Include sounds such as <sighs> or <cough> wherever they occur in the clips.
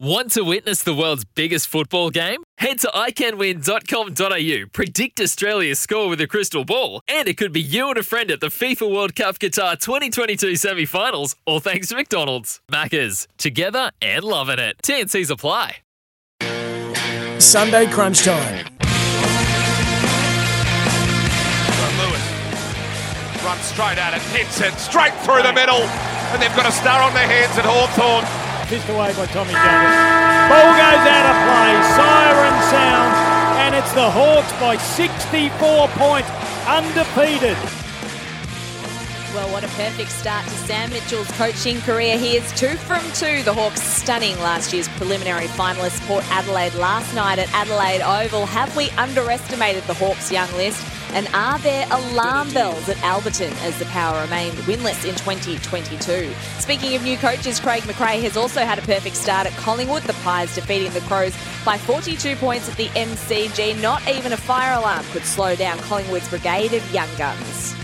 Want to witness the world's biggest football game? Head to iCanWin.com.au, predict Australia's score with a crystal ball, and it could be you and a friend at the FIFA World Cup Qatar 2022 semi finals, all thanks to McDonald's. Maccas, together and loving it. TNC's apply. Sunday crunch time. Lewis runs straight at it, hits it straight through the middle, and they've got a star on their hands at Hawthorn. Pissed away by Tommy Jonas. Ball goes out of play. Siren sounds, and it's the Hawks by 64 points, undefeated. Well, what a perfect start to Sam Mitchell's coaching career. He is two from two. The Hawks stunning last year's preliminary finalists Port Adelaide last night at Adelaide Oval. Have we underestimated the Hawks' young list? And are there alarm bells at Alberton as the Power remained winless in 2022? Speaking of new coaches, Craig McRae has also had a perfect start at Collingwood. The Pies defeating the Crows by 42 points at the MCG. Not even a fire alarm could slow down Collingwood's brigade of young guns.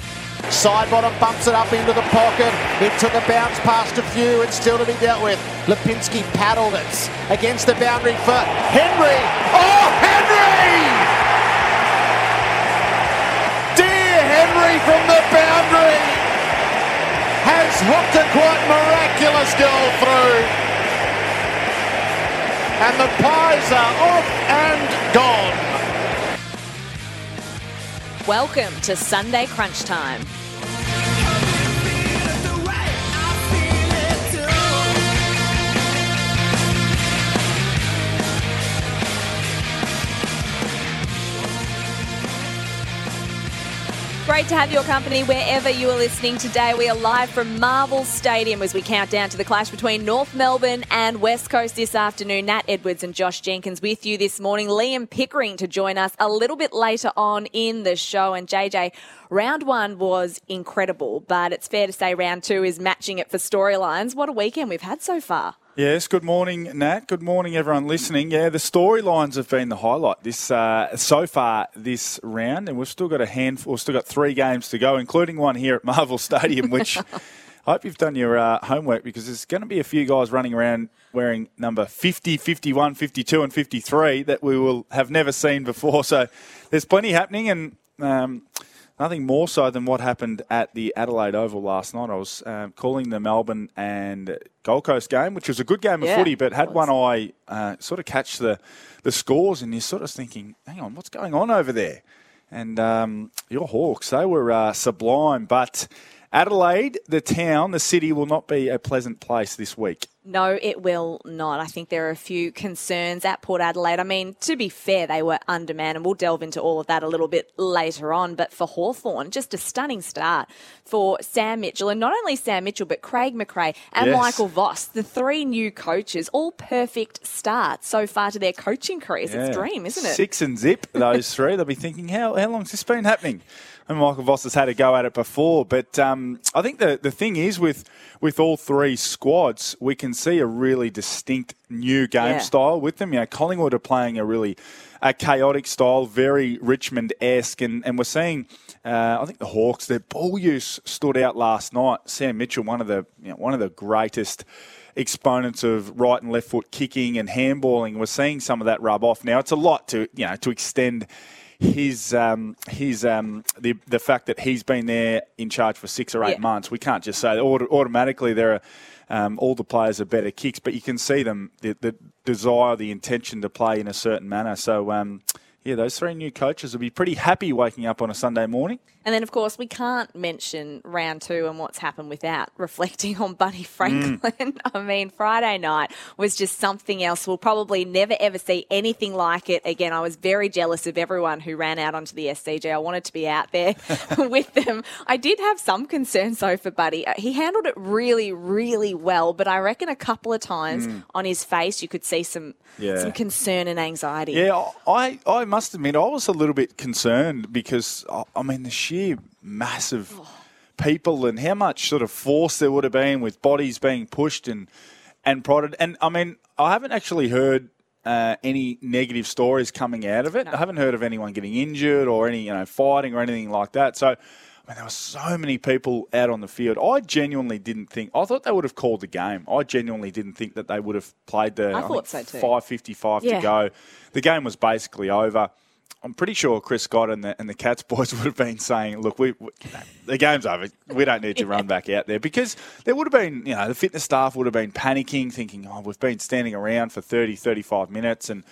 Sidebottom bumps it up into the pocket. It took a bounce past a few and still to be dealt with. Lipinski paddled it against the boundary for Henry. Oh, Henry! Dear Henry from the boundary has hooked a quite miraculous goal through. And the Pies are off and gone. Welcome to Sunday Crunch Time. Great to have your company wherever you are listening today. We are live from Marvel Stadium as we count down to the clash between North Melbourne and West Coast this afternoon. Nat Edwards and Josh Jenkins with you this morning. Liam Pickering to join us a little bit later on in the show. And JJ, round one was incredible, but it's fair to say round two is matching it for storylines. What a weekend we've had so far. Yes, good morning, Nat. Good morning, everyone listening. Yeah, the storylines have been the highlight this uh, so far this round, and we've still got a handful, we've still got three games to go, including one here at <laughs> Marvel Stadium, which I hope you've done your uh, homework because there's going to be a few guys running around wearing number 50, 51, 52, and 53 that we will have never seen before. So there's plenty happening, and um, nothing more so than what happened at the Adelaide Oval last night. I was um, calling the Melbourne and Gold Coast game, which was a good game of Yeah, footy, but had one eye uh, sort of catch the, the scores, and you're sort of thinking, hang on, what's going on over there? And um, your Hawks, they were uh, sublime, but Adelaide, the town, the city, will not be a pleasant place this week. No, it will not. I think there are a few concerns at Port Adelaide. I mean, to be fair, they were undermanned, and we'll delve into all of that a little bit later on. But for Hawthorn, just a stunning start for Sam Mitchell, and not only Sam Mitchell, but Craig McRae and Yes. Michael Voss, the three new coaches, all perfect starts so far to their coaching careers. It's a dream, isn't it? Six and zip, those three. They'll be thinking, how, how long's this been happening? And Michael Voss has had a go at it before. But um, I think the, the thing is with, with all three squads, we can see a really distinct new game Yeah. style with them. You know, Collingwood are playing a really a chaotic style, very Richmond-esque. And, and we're seeing, uh, I think the Hawks, their ball use stood out last night. Sam Mitchell, one of the, you know, one of the greatest exponents of right and left foot kicking and handballing. We're seeing some of that rub off now. It's a lot to you know to extend his um, his um, the the fact that he's been there in charge for six or eight Yeah. months. We can't just say auto- automatically there are. Um, all the players are better kicks, but you can see them the, the desire, the intention to play in a certain manner. So, um, yeah, those three new coaches will be pretty happy waking up on a Sunday morning. And then, of course, we can't mention round two and what's happened without <laughs> reflecting on Buddy Franklin. Mm. <laughs> I mean, Friday night was just something else. We'll probably never ever see anything like it again. I was very jealous of everyone who ran out onto the SCG. I wanted to be out there <laughs> with them. I did have some concerns, though, for Buddy. Uh, he handled it really, really well, but I reckon a couple of times mm. on his face you could see some yeah. some concern and anxiety. Yeah, I, I must admit, I was a little bit concerned because, I mean, the sheer massive people and how much sort of force there would have been with bodies being pushed and and prodded. And I mean, I haven't actually heard uh, any negative stories coming out of it. No. I haven't heard of anyone getting injured or any you know fighting or anything like that. So. I mean, there were so many people out on the field. I genuinely didn't think. I thought they would have called the game. I genuinely didn't think that they would have played the. I, I thought so too. Five fifty-five yeah. to go. The game was basically over. I'm pretty sure Chris Scott and the and the Cats <laughs> boys would have been saying, "Look, we, we the game's over. We don't need to run <laughs> back out there because there would have been, you know, the fitness staff would have been panicking, thinking, "Oh, we've been standing around for 30, 35 minutes." And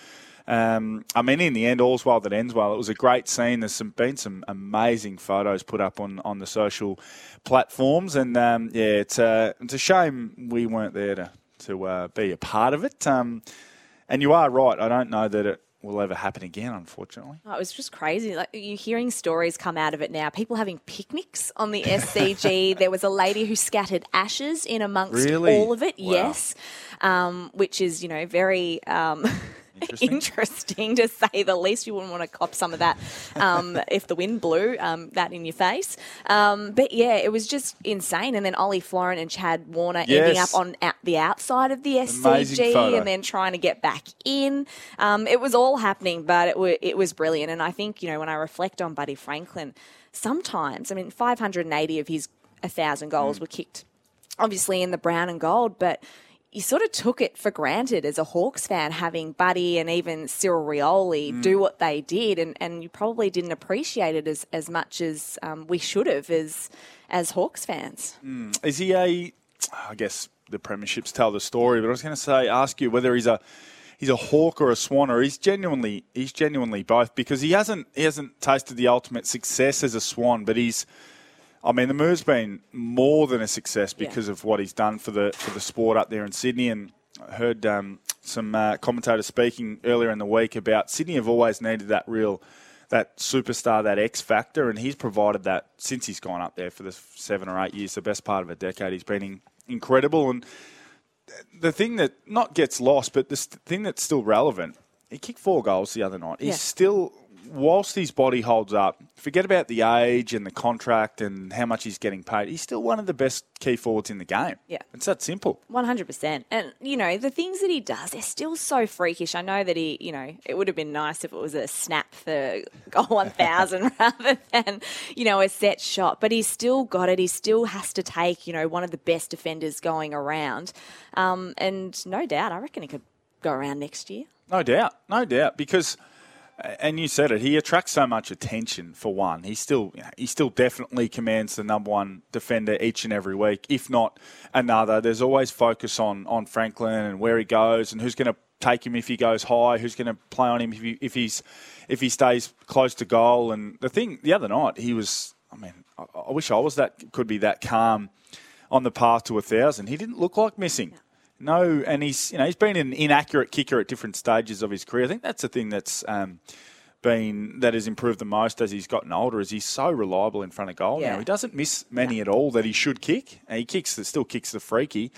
um, I mean, in the end, all's well that ends well. It was a great scene. There's some, been some amazing photos put up on, on the social platforms, and um, yeah, it's a it's a shame we weren't there to to uh, be a part of it. Um, and you are right. I don't know that it will ever happen again, unfortunately. Oh, it was just crazy. Like you're hearing stories come out of it now. People having picnics on the <laughs> SCG. there was a lady who scattered ashes in amongst really? all of it. Wow. Yes, um, which is you know very. Um, <laughs> Interesting. <laughs> Interesting. to say the least. You wouldn't want to cop some of that um, <laughs> if the wind blew um, that in your face. Um, but yeah, it was just insane. And then Ollie Florent and Chad Warner yes. ending up on at the outside of the SCG and then trying to get back in. Um, it was all happening, but it, w- it was brilliant. And I think, you know, when I reflect on Buddy Franklin, sometimes, I mean, 580 of his 1,000 goals mm. were kicked obviously in the brown and gold, but you sort of took it for granted as a Hawks fan having Buddy and even Cyril Rioli mm. do what they did, and, and you probably didn't appreciate it as, as much as um, we should have as as Hawks fans. Mm. Is he a? I guess the premierships tell the story, but I was going to say ask you whether he's a he's a hawk or a swan, or he's genuinely he's genuinely both because he hasn't he hasn't tasted the ultimate success as a swan, but he's I mean, the move's been more than a success because yeah. of what he's done for the for the sport up there in Sydney. And I heard um, some uh, commentators speaking earlier in the week about Sydney have always needed that real that superstar, that X factor, and he's provided that since he's gone up there for the seven or eight years, the best part of a decade. He's been in, incredible, and the thing that not gets lost, but the thing that's still relevant, he kicked four goals the other night. He's yeah. still whilst his body holds up, forget about the age and the contract and how much he's getting paid. He's still one of the best key forwards in the game. Yeah. It's that simple. 100%. And, you know, the things that he does, they're still so freakish. I know that he, you know, it would have been nice if it was a snap for <laughs> goal 1000 <laughs> rather than, you know, a set shot. But he's still got it. He still has to take, you know, one of the best defenders going around. Um, and no doubt, I reckon he could go around next year. No doubt. No doubt. Because – and you said it. He attracts so much attention. For one, he still he still definitely commands the number one defender each and every week, if not another. There's always focus on on Franklin and where he goes and who's going to take him if he goes high, who's going to play on him if, he, if he's if he stays close to goal. And the thing the other night, he was. I mean, I, I wish I was that could be that calm on the path to a thousand. He didn't look like missing. No, and he's you know he's been an inaccurate kicker at different stages of his career. I think that's the thing that's um, been that has improved the most as he's gotten older. Is he's so reliable in front of goal yeah. now. He doesn't miss many at all that he should kick. And he kicks still kicks the freaky,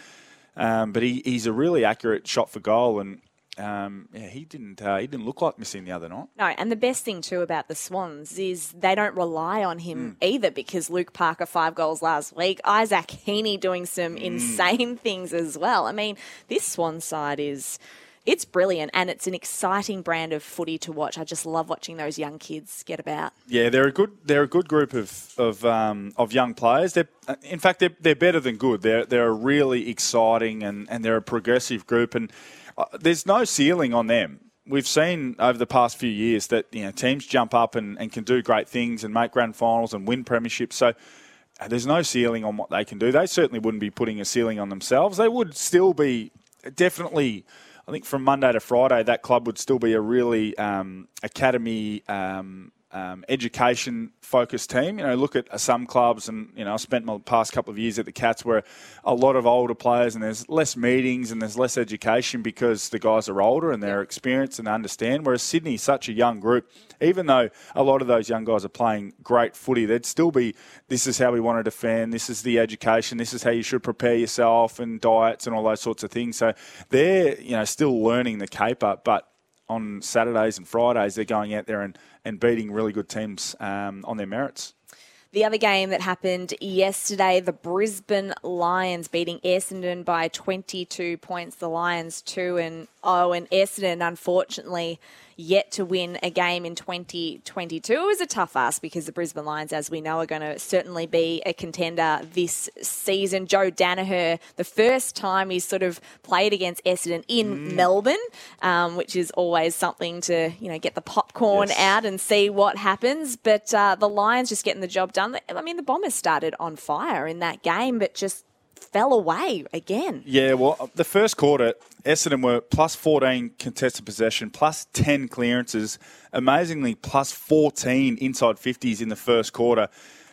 um, but he, he's a really accurate shot for goal and. Um, yeah, he didn't. Uh, he didn't look like missing the other night. No, and the best thing too about the Swans is they don't rely on him mm. either because Luke Parker five goals last week, Isaac Heeney doing some mm. insane things as well. I mean, this Swan side is it's brilliant and it's an exciting brand of footy to watch. I just love watching those young kids get about. Yeah, they're a good they're a good group of of, um, of young players. They're in fact they're, they're better than good. They're they're a really exciting and, and they're a progressive group and uh, there's no ceiling on them. We've seen over the past few years that you know teams jump up and, and can do great things and make grand finals and win premierships. So uh, there's no ceiling on what they can do. They certainly wouldn't be putting a ceiling on themselves. They would still be definitely I think from Monday to Friday, that club would still be a really um, academy. Um, um, education focused team. You know, look at some clubs, and you know, I spent my past couple of years at the Cats where a lot of older players, and there's less meetings and there's less education because the guys are older and they're experienced and understand. Whereas Sydney's such a young group, even though a lot of those young guys are playing great footy, they'd still be. This is how we want to defend. This is the education. This is how you should prepare yourself and diets and all those sorts of things. So they're you know still learning the caper, but on Saturdays and Fridays, they're going out there and, and beating really good teams um, on their merits. The other game that happened yesterday, the Brisbane Lions beating Essendon by 22 points. The Lions 2 and 0, and Essendon, unfortunately, yet to win a game in 2022. It was a tough ask because the Brisbane Lions, as we know, are going to certainly be a contender this season. Joe Daniher, the first time he's sort of played against Essendon in mm. Melbourne, um, which is always something to you know get the popcorn yes. out and see what happens. But uh, the Lions just getting the job done. I mean, the Bombers started on fire in that game, but just fell away again. Yeah, well, the first quarter, Essendon were plus 14 contested possession, plus 10 clearances, amazingly plus 14 inside 50s in the first quarter.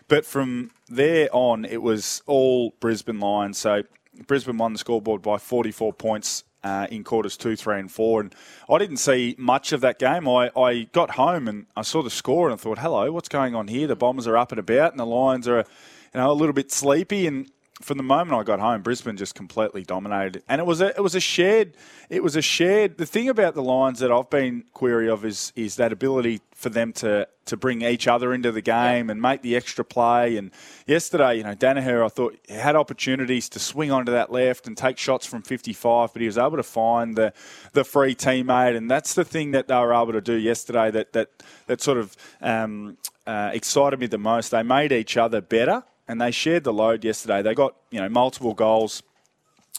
But from there on, it was all Brisbane Lions. So Brisbane won the scoreboard by 44 points uh, in quarters two, three, and four. And I didn't see much of that game. I, I got home and I saw the score and I thought, hello, what's going on here? The Bombers are up and about and the Lions are, you know, a little bit sleepy. And from the moment I got home, Brisbane just completely dominated, and it was a it was a shared it was a shared. The thing about the Lions that I've been query of is is that ability for them to to bring each other into the game and make the extra play. And yesterday, you know, Daniher, I thought had opportunities to swing onto that left and take shots from 55, but he was able to find the the free teammate, and that's the thing that they were able to do yesterday. That that that sort of um, uh, excited me the most. They made each other better and they shared the load yesterday. They got you know multiple goals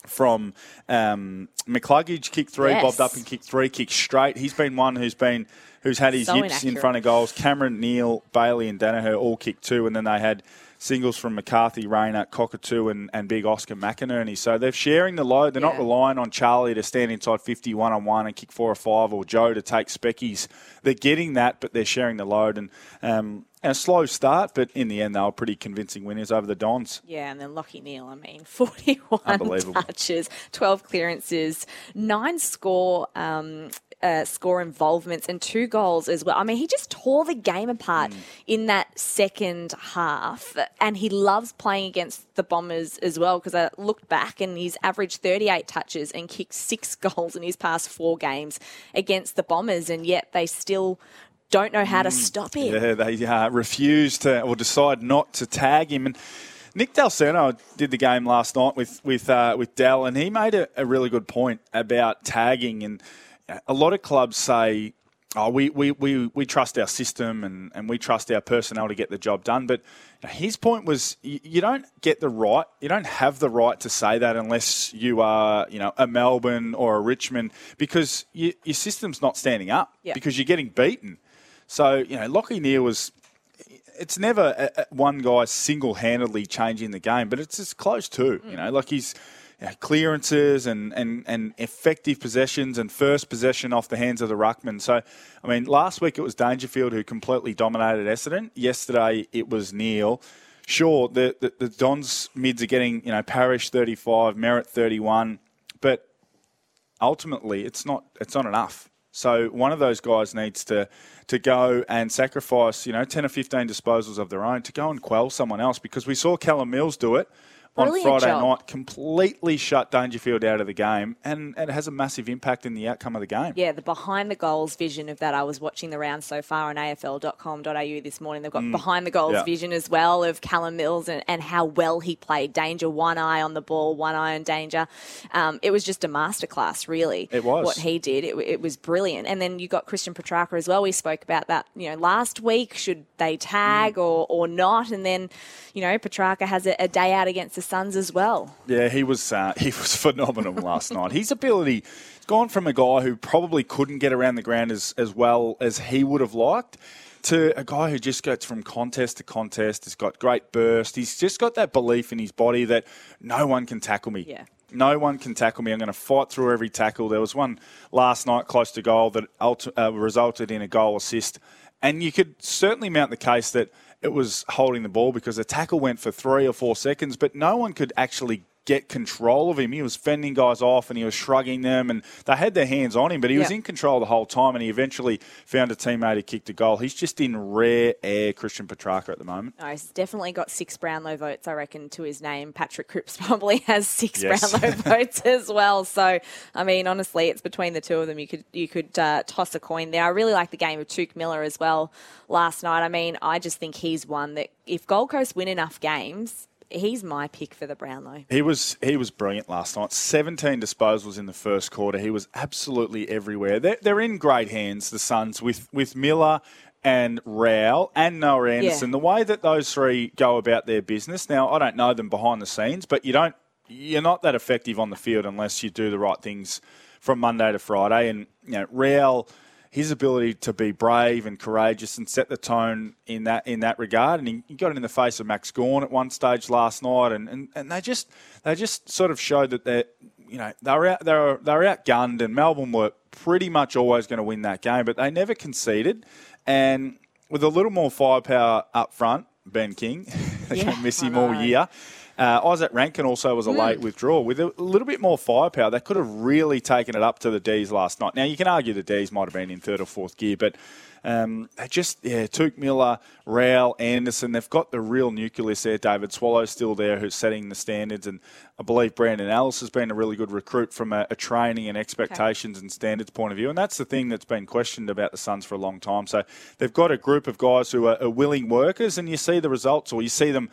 from um, McCluggage, kick three, yes. bobbed up and kick three, kick straight. He's been one who's been who's had his so yips inaccurate. in front of goals. Cameron Neale, Bailey, and Daniher all kicked two, and then they had singles from McCarthy, Rayner, Cockatoo, and, and big Oscar McInerney. So they're sharing the load. They're yeah. not relying on Charlie to stand inside 50 one on one and kick four or five, or Joe to take speckies. They're getting that, but they're sharing the load. And um, a slow start, but in the end, they were pretty convincing winners over the Dons. Yeah, and then Lachie Neale, I mean, <laughs> 41 touches, 12 clearances, nine score. Um, uh, score involvements and two goals as well. I mean, he just tore the game apart mm. in that second half, and he loves playing against the Bombers as well because I looked back and he's averaged 38 touches and kicked six <laughs> goals in his past four games against the Bombers, and yet they still don't know how to mm. stop him. Yeah, they uh, refuse to or decide not to tag him. And Nick Dal did the game last night with with uh, with Dell, and he made a, a, really good point about tagging. And a lot of clubs say, "Oh, we we, we, we trust our system and, and we trust our personnel to get the job done." But his point was, you, you don't get the right, you don't have the right to say that unless you are, you know, a Melbourne or a Richmond, because you, your system's not standing up yeah. because you're getting beaten. So, you know, Lachie Neale was. It's never one guy single handedly changing the game, but it's as close to, you mm. know, like he's. Know, clearances and, and, and effective possessions and first possession off the hands of the ruckman. So, I mean, last week it was Dangerfield who completely dominated Essendon. Yesterday it was Neale. Sure, the, the, the Dons mids are getting, you know, Parish 35, Merrett 31, but ultimately it's not it's not enough. So one of those guys needs to to go and sacrifice, you know, 10 or 15 disposals of their own to go and quell someone else because we saw Callum Mills do it Brilliant on Friday job. night, completely shut Dangerfield out of the game, and, and it has a massive impact in the outcome of the game. Yeah, the behind the goals vision of that. I was watching the round so far on AFL.com.au this morning. They've got mm. behind the goals yeah. vision as well of Callum Mills and, and how well he played. Danger, one eye on the ball, one eye on Danger. Um, it was just a masterclass, really. It was. What he did. It, it was brilliant. And then you got Christian Petracca as well. We spoke about that, you know, last week. Should they tag mm. or, or not? And then, you know, Petracca has a, a day out against the Suns as well. Yeah, he was uh, <laughs> he was phenomenal last night. His ability has gone from a guy who probably couldn't get around the ground as, as well as he would have liked to a guy who just goes from contest to contest. He's got great burst. He's just got that belief in his body that no one can tackle me. Yeah. No one can tackle me. I'm going to fight through every tackle. There was one last night close to goal that ulti- uh, resulted in a goal assist. And you could certainly mount the case that it was holding the ball because the tackle went for three or four seconds, but no one could actually get control of him. He was fending guys off and he was shrugging them, and they had their hands on him, but he was in control the whole time. And he eventually found a teammate who kicked a goal. He's just in rare air, Christian Petracca at the moment. No, he's definitely got six Brownlow votes, I reckon, to his name. Patrick Cripps <laughs> probably has six Yes. Brownlow <laughs> votes as well. So, I mean, honestly, it's between the two of them. You could you could uh, toss a coin there. I really like the game of Touk Miller as well last night. I mean, I just think he's one that if Gold Coast win enough games, he's my pick for the Brownlow. He was he was brilliant last night. Seventeen disposals in the first quarter. He was absolutely everywhere. They're, they're in great hands. The Suns with with Miller and Rowell and Noah Anderson. Yeah. The way that those three go about their business. Now I don't know them behind the scenes, but you don't you're not that effective on the field unless you do the right things from Monday to Friday. And you know Rowell. His ability to be brave and courageous and set the tone in that in that regard, and he, he got it in the face of Max Gawn at one stage last night, and, and, and they just they just sort of showed that they're you know they were out they were, they were outgunned, and Melbourne were pretty much always going to win that game, but they never conceded, and with a little more firepower up front, Ben King, <laughs> they Yeah, don't miss him all year. Uh, Izak Rankine also was a late withdrawal. With a little bit more firepower, they could have really taken it up to the D's last night. Now, you can argue the D's might have been in third or fourth gear, but um, they just, yeah, Touk Miller, Rowell, Anderson, they've got the real nucleus there. David Swallow's still there who's setting the standards, and I believe Brandon Ellis has been a really good recruit from a, a training and expectations and standards point of view. And that's the thing that's been questioned about the Suns for a long time. So they've got a group of guys who are, are willing workers, and you see the results, or you see them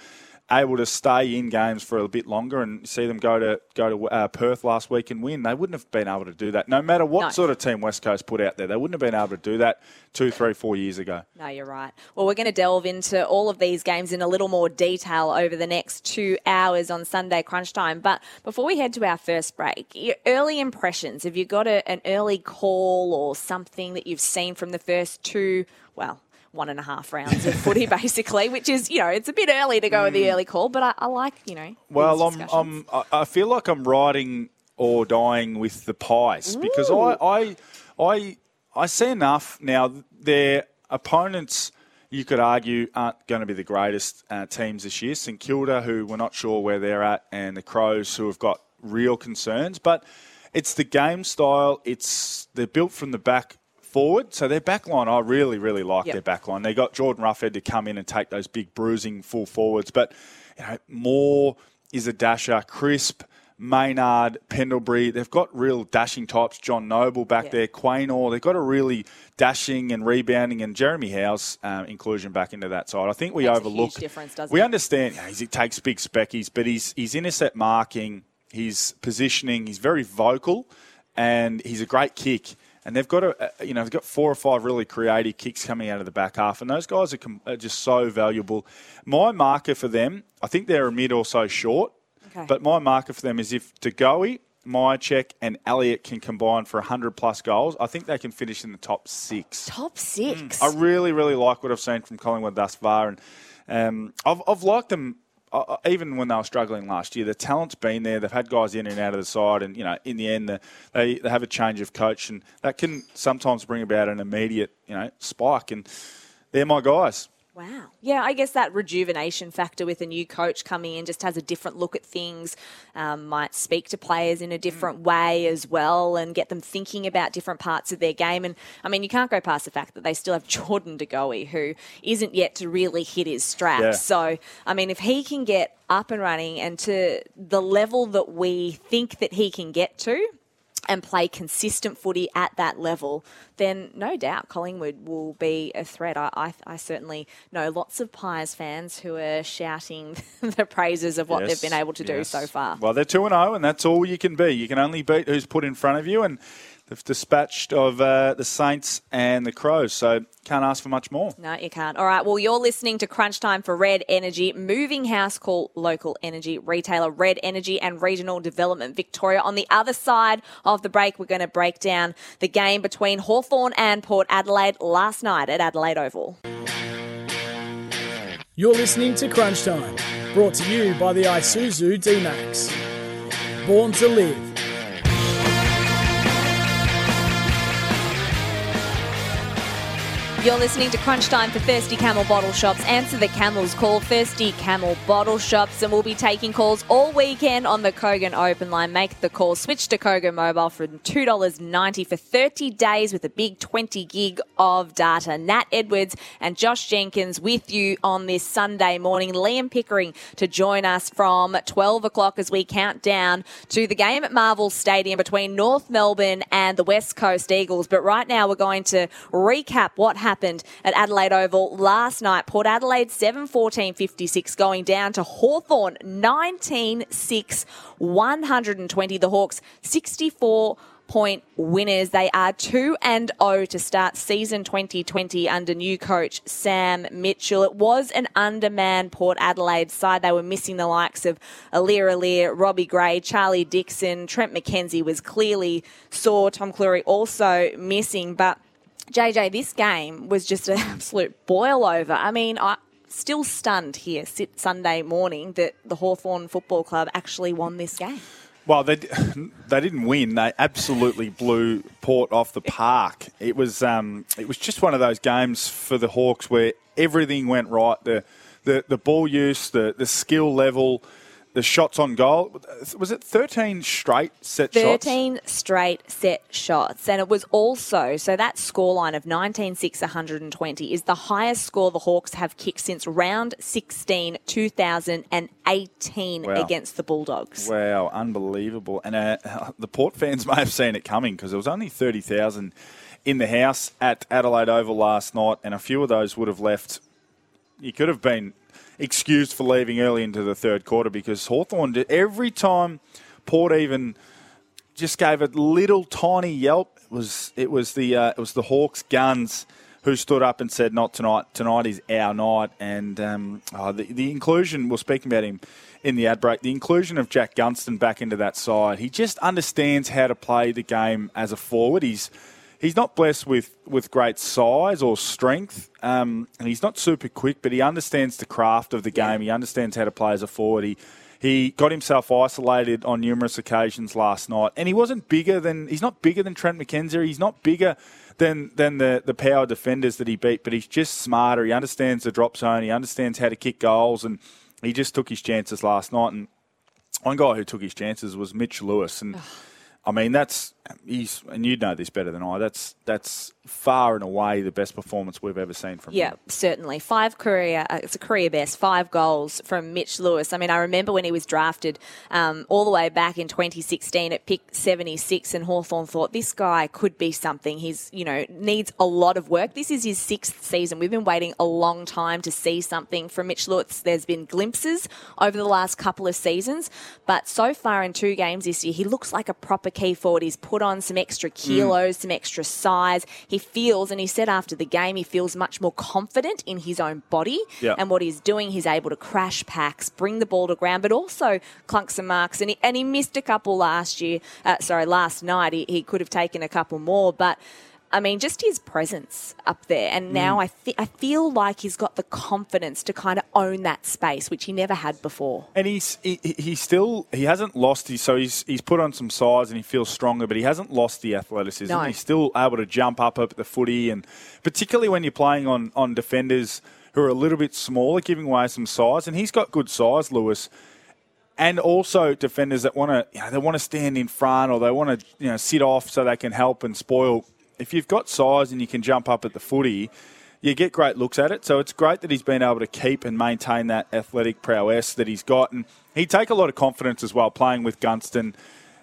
able to stay in games for a bit longer and see them go to go to uh, Perth last week and win. They wouldn't have been able to do that, no matter what No. sort of team West Coast put out there. They wouldn't have been able to do that two, three, four years ago. No, you're right. Well, we're going to delve into all of these games in a little more detail over the next two hours on Sunday Crunch Time. But before we head to our first break, your early impressions. Have you got a, an early call or something that you've seen from the first two, well, one and a half rounds of footy, <laughs> basically, which is, you know, it's a bit early to go with the early call, but I, I like, you know, Mm. Well, I'm. I'm, I feel like I'm riding or dying with the Pies because I, I, I, I see enough now. Their opponents, you could argue, aren't going to be the greatest uh, teams this year. St Kilda, who we're not sure where they're at, and the Crows, who have got real concerns. But it's the game style. It's they're built from the back forward. So their back line, I really, really like Yep. their back line. They got Jordan Roughead to come in and take those big bruising full forwards. But you know, Moore is a dasher, crisp. Maynard, Pendlebury, they've got real dashing types. John Noble back Yeah. there, Quaynor, they've got a really dashing and rebounding, and Jeremy Howe's um, inclusion back into that side. I think we Makes overlook. difference, doesn't we it? understand know, he takes big speckies, but he's he's intercept marking, his positioning, he's very vocal, and he's a great kick. And they've got a, you know, they've got four or five really creative kicks coming out of the back half, and those guys are, com- are just so valuable. My marker for them, I think they're a mid or so short, Okay. but my marker for them is if Degoe, Mihocek, and Elliott can combine for 100 plus goals, I think they can finish in the top six. Top six. Mm. I really, really like what I've seen from Collingwood thus far, and um, I've, I've liked them uh, even when they were struggling last year. The talent's been there. They've had guys in and out of the side, and you know, in the end, the, they they have a change of coach, and that can sometimes bring about an immediate you know spike. And they're my guys. Wow. Yeah, I guess that rejuvenation factor with a new coach coming in just has a different look at things, um, might speak to players in a different way as well and get them thinking about different parts of their game. And I mean, you can't go past the fact that they still have <laughs> Jordan De Goey, who isn't yet to really hit his straps. Yeah. So, I mean, if he can get up and running and to the level that we think that he can get to, and play consistent footy at that level, then no doubt Collingwood will be a threat. I, I, I certainly know lots of Pies fans who are shouting <laughs> the praises of what Yes, they've been able to do so far. Well, they're two and zero, and that's all you can be. You can only beat who's put in front of you, and they've dispatched of uh, the Saints and the Crows. So can't ask for much more. No, you can't. All right. Well, you're listening to Crunch Time for Red Energy, moving house call local energy retailer Red Energy and Regional Development Victoria. On the other side of the break, we're going to break down the game between Hawthorn and Port Adelaide last night at Adelaide Oval. You're listening to Crunch Time, brought to you by the Isuzu D-Max. Born to live. You're listening to Crunch Time for Thirsty Camel Bottle Shops. Answer the Camel's call, Thirsty Camel Bottle Shops, and we'll be taking calls all weekend on the Kogan Open Line. Make the call. Switch to Kogan Mobile for $2.90 for 30 days with a big 20 gig of data. Nat Edwards and Josh Jenkins with you on this Sunday morning. Liam Pickering to join us from 12 o'clock as we count down to the game at Marvel Stadium between North Melbourne and the West Coast Eagles. But right now, we're going to recap what happened happened at Adelaide Oval last night. Port Adelaide 7 14 56 going down to Hawthorn 19 6 120. The Hawks 64 point winners. They are 2 and 0 to start season 2020 under new coach Sam Mitchell. It was an undermanned Port Adelaide side. They were missing the likes of Aliir Aliir, Robbie Gray, Charlie Dixon, Trent McKenzie was clearly sore. Tom Clurey also missing, but JJ, this game was just an <laughs> absolute boil over. I mean, I still stunned here sit Sunday morning that the Hawthorn Football Club actually won this game. Well, they <laughs> they didn't win. They absolutely blew Port off the park. It was um, it was just one of those games for the Hawks where everything went right. The the, the ball use, the the skill level, the shots on goal. Was it 13 straight set 13 shots? 13 straight set shots. And it was also, so that scoreline of 19 6 120 is the highest score the Hawks have kicked since round 16 2018 wow. against the Bulldogs. Wow, unbelievable. And uh, <laughs> the Port fans <laughs> may have seen it coming because there was only 30,000 in the house at Adelaide Oval last night, and a few of those would have left. You could have been excused for leaving early into the third quarter because Hawthorn, every time Port even just gave a little tiny yelp, it was it was the uh, it was the Hawks guns who stood up and said, "Not tonight. Tonight is our night." And um, oh, the, the inclusion. We're speaking about him in the ad break. The inclusion of Jack Gunston back into that side. He just understands how to play the game as a forward. He's he's not blessed with, with great size or strength, um, and he's not super quick, but he understands the craft of the game. He understands how to play as a forward. He, he got himself isolated on numerous occasions last night, and he wasn't bigger than he's not bigger than Trent McKenzie. He's not bigger than than the the power defenders that he beat, but he's just smarter. He understands the drop zone. He understands how to kick goals, and he just took his chances last night. And one guy who took his chances was Mitch Lewis, and. I mean, that's he's and you know this better than I. That's that's far and away the best performance we've ever seen from yeah, him. Yeah, certainly. Five career, uh, it's a career best. Five goals from Mitch Lewis. I mean, I remember when he was drafted um, all the way back in 2016 at pick 76, and Hawthorn thought this guy could be something. He's you know needs a lot of work. This is his sixth season. We've been waiting a long time to see something from Mitch Lewis. There's been glimpses over the last couple of seasons, but so far in two games this year, he looks like a proper key forward. He's put on some extra kilos, mm. some extra size. He feels, and he said after the game, he feels much more confident in his own body and what he's doing. He's able to crash packs, bring the ball to ground, but also clunk some marks. And he, and he missed a couple last year. Uh, sorry, last night. He, he could have taken a couple more, but I mean, just his presence up there. And now mm. I, th- I feel like he's got the confidence to kind of own that space, which he never had before. And he's he, he still he hasn't lost his so he's he's put on some size and he feels stronger, but he hasn't lost the athleticism. No. He's still able to jump up up the footy, and particularly when you're playing on on defenders who are a little bit smaller, giving away some size. And he's got good size, Lewis and also defenders that want to you know, they want to stand in front or they want to you know sit off so they can help and spoil if you've got size and you can jump up at the footy, you get great looks at it. So it's great that he's been able to keep and maintain that athletic prowess that he's got. And he'd take a lot of confidence as well playing with Gunston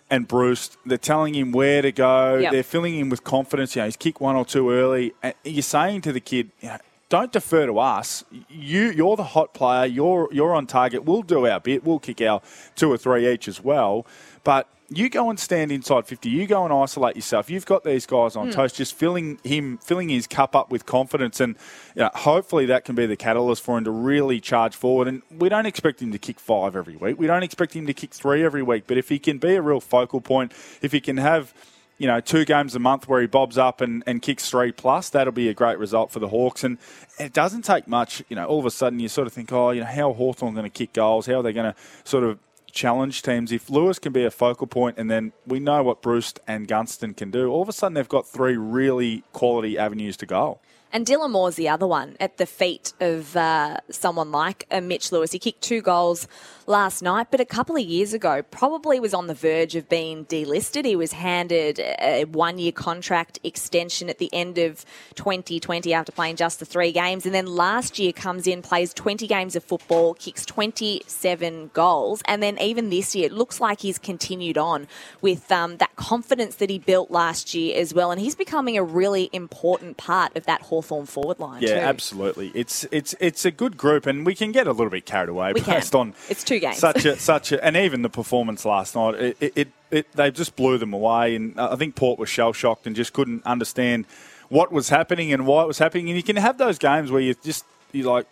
and Bruce. They're telling him where to go. Yep. They're filling him with confidence. You know, he's kicked one or two early. And you're saying to the kid, you know, don't defer to us. You, you're the hot player. You're you're on target. We'll do our bit. We'll kick our two or three each as well. But you go and stand inside 50. You go and isolate yourself. You've got these guys on mm. toast, just filling him, filling his cup up with confidence, and you know, hopefully that can be the catalyst for him to really charge forward. And we don't expect him to kick five every week. We don't expect him to kick three every week. But if he can be a real focal point, if he can have you know, two games a month where he bobs up and, and kicks three plus, that'll be a great result for the Hawks. And it doesn't take much, you know, all of a sudden you sort of think, oh, you know, how are Hawthorn going to kick goals? How are they going to sort of challenge teams, if Lewis can be a focal point, and then we know what Bruce and Gunston can do, all of a sudden they've got three really quality avenues to goal. And Dylan Moore's the other one at the feet of uh, someone like uh, Mitch Lewis. He kicked two goals last night, but a couple of years ago, probably was on the verge of being delisted. He was handed a one year contract extension at the end of 2020 after playing just the three games. And then last year comes in, plays 20 games of football, kicks 27 goals. And then even this year, it looks like he's continued on with um, that confidence that he built last year as well. And he's becoming a really important part of that Hawthorn forward line. Yeah, too. absolutely. It's it's it's a good group, and we can get a little bit carried away We can. on It's two games. Such a such a, and even the performance last night, it, it, it, it they just blew them away, and I think Port was shell shocked and just couldn't understand what was happening and why it was happening. And you can have those games where you just you're like,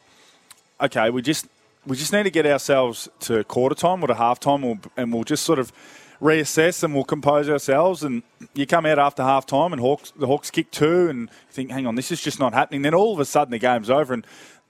okay, we just we just need to get ourselves to quarter time or to half time, and we'll just sort of reassess and we'll compose ourselves. And you come out after half time and Hawks, the Hawks kick two, and you think, hang on, this is just not happening. Then all of a sudden the game's over, and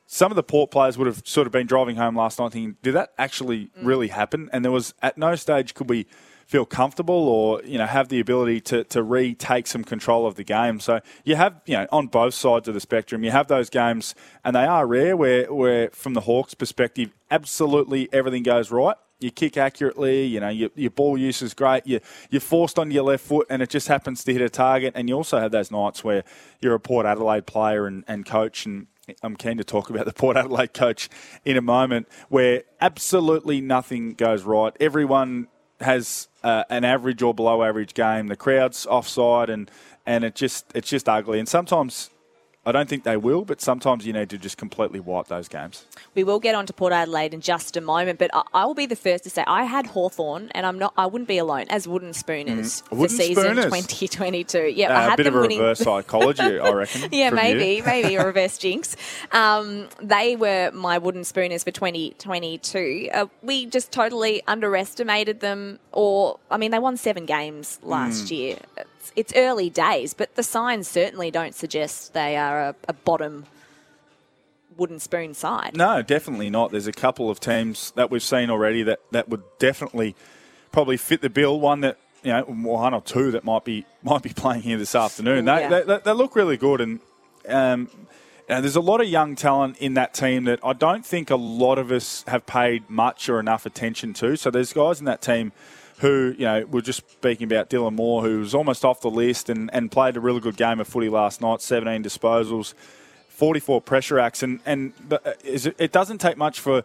some of the Port players would have sort of been driving home last night thinking, did that actually mm. really happen? And there was at no stage could we feel comfortable or you know have the ability to, to retake some control of the game. So you have you know on both sides of the spectrum, you have those games, and they are rare where where from the Hawks' perspective, absolutely everything goes right. You kick accurately, you know your, your ball use is great. You you're forced onto your left foot, and it just happens to hit a target. And you also have those nights where you're a Port Adelaide player and, and coach and I'm keen to talk about the Port Adelaide coach in a moment, where absolutely nothing goes right. Everyone has uh, an average or below average game. The crowd's offside, and and it just it's just ugly. And sometimes I don't think they will, but sometimes you need to just completely wipe those games. We will get on to Port Adelaide in just a moment, but I, I will be the first to say I had Hawthorn, and I'm not. I wouldn't be alone as wooden spooners for Mm. Wooden season spooners. 2022. Yeah, I Uh, a had bit of them a winning. reverse <laughs> psychology, I reckon. <laughs> Yeah, maybe, maybe a <laughs> reverse jinx. Um, they were my wooden spooners for 2022. Uh, we just totally underestimated them, or I mean, they won seven games last Hmm. year. It's, it's early days, but the signs certainly don't suggest they are a, a bottom wooden spoon side. No, definitely not. There's a couple of teams that we've seen already that, that would definitely probably fit the bill. One that you know, one or two that might be <laughs> might be playing here this afternoon. They, yeah. they, they, they look really good, and um, you know, there's a lot of young talent in that team that I don't think a lot of us have paid much or enough attention to. So there's guys in that team. Who, you know, we're just speaking about Dylan Moore, who was almost off the list and, and played a really good game of footy last night, 17 disposals, 44 pressure acts, and and it, doesn't take much for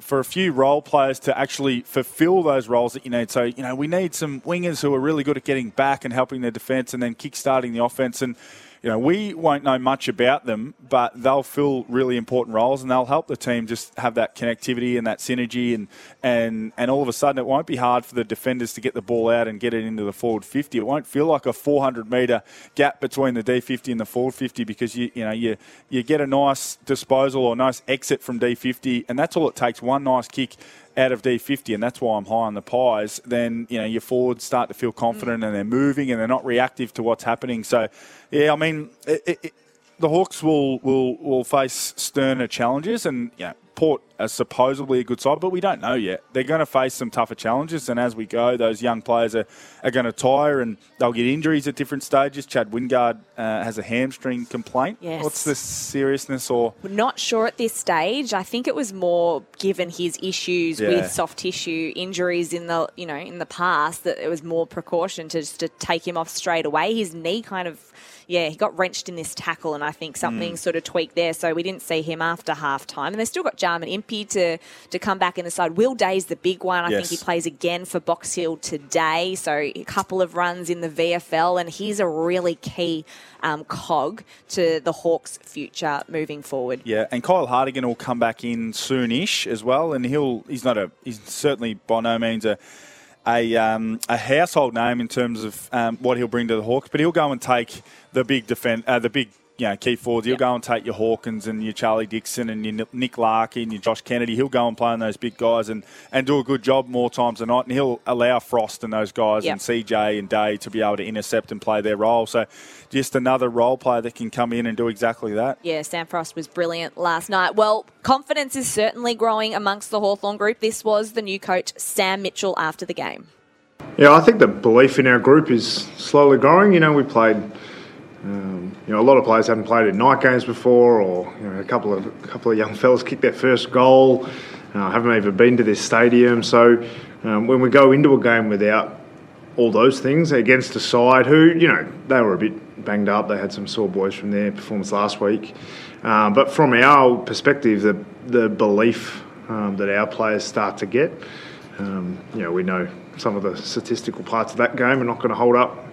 for a few role players to actually fulfill those roles that you need. So you know we need some wingers who are really good at getting back and helping the defence, and then kick-starting the offense. And you know we won't know much about them, but they'll fill really important roles, and they'll help the team just have that connectivity and that synergy, and and and all of a sudden it won't be hard for the defenders to get the ball out and get it into the forward 50. It won't feel like a 400 metre gap between the D50 and the forward 50 because you you know you you get a nice disposal or nice exit from D50, and that's all it takes. One nice kick out of D50, and that's why I'm high on the pies. Then you know your forwards start to feel mm. confident and they're moving and they're not reactive to what's happening. So yeah, I mean. It, it- the Hawks will, will, will face sterner challenges, and you know, Port are supposedly a good side, but we don't know yet. They're going to face some tougher challenges, and as we go, those young players are, are going to tire and they'll get injuries at different stages. Chad Wingard uh, has a hamstring complaint. Yes. What's the seriousness or We're not sure at this stage. I think it was more given his issues Yeah. with soft tissue injuries in the you know in the past that it was more precaution to just to take him off straight away. His knee kind of yeah, he got wrenched in this tackle, and I think something Mm. sort of tweaked there. So we didn't see him after half time, and they've still got Jarman Impey to to come back in the side. Will Day's the big one. I Yes. think he plays again for Box Hill today. So a couple of runs in the VFL, and he's a really key um, cog to the Hawks' future moving forward. Yeah, and Kyle Hartigan will come back in soonish as well, and he'll he's not a he's certainly by no means a a, um, a household name in terms of um, what he'll bring to the Hawks, but he'll go and take the big defend uh, the big you know, key forwards. He'll yep. go and take your Hawkins and your Charlie Dixon and your Nick Larkey and your Josh Kennedy. He'll go and play on those big guys and, and do a good job more times than not. And he'll allow Frost and those guys yep. and CJ and Day to be able to intercept and play their role. So just another role player that can come in and do exactly that. Yeah, Sam Frost was brilliant last night. Well, confidence is certainly growing amongst the Hawthorn group. This was the new coach, Sam Mitchell, after the game. Yeah, I think the belief in our group is slowly growing. You know, we played um, you know, a lot of players haven't played in night games before, or you know, a couple of a couple of young <laughs> fellas kicked their first goal. Uh, haven't even been to this stadium. So um, when we go into a game without all those things against a side who, you know, they were a bit banged up. They had some sore boys from their performance last week. Um, but from our perspective, the the belief um, that our players start to get, um, you know, we know some of the statistical parts of that game are not going to hold up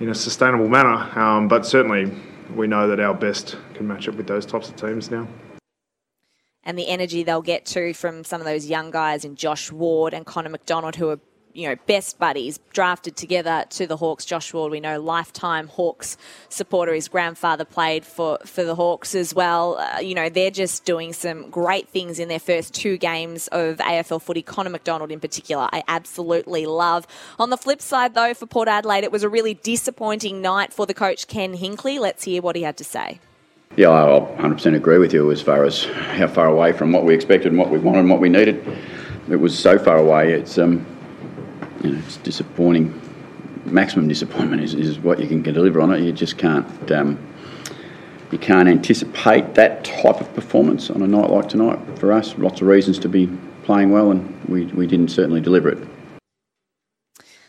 in a sustainable manner. Um, but certainly, we know that our best can match up with those types of teams now. And the energy they'll get to from some of those young guys in Josh Ward and Connor MacDonald, who are you know, best buddies, drafted together to the Hawks. Josh Ward, we know, lifetime Hawks supporter. His grandfather played for, for the Hawks as well. Uh, you know, they're just doing some great things in their first two games of AFL footy. Connor MacDonald, in particular, I absolutely love. On the flip side, though, for Port Adelaide, it was a really disappointing night for the coach, Ken Hinkley. Let's hear what he had to say. Yeah, I 100% agree with you as far as how far away from what we expected and what we wanted and what we needed. It was so far away. It's um, you know, it's disappointing. Maximum disappointment is, is what you can deliver on it. You just can't um, you can't anticipate that type of performance on a night like tonight. For us, lots of reasons to be playing well, and we, we didn't certainly deliver it.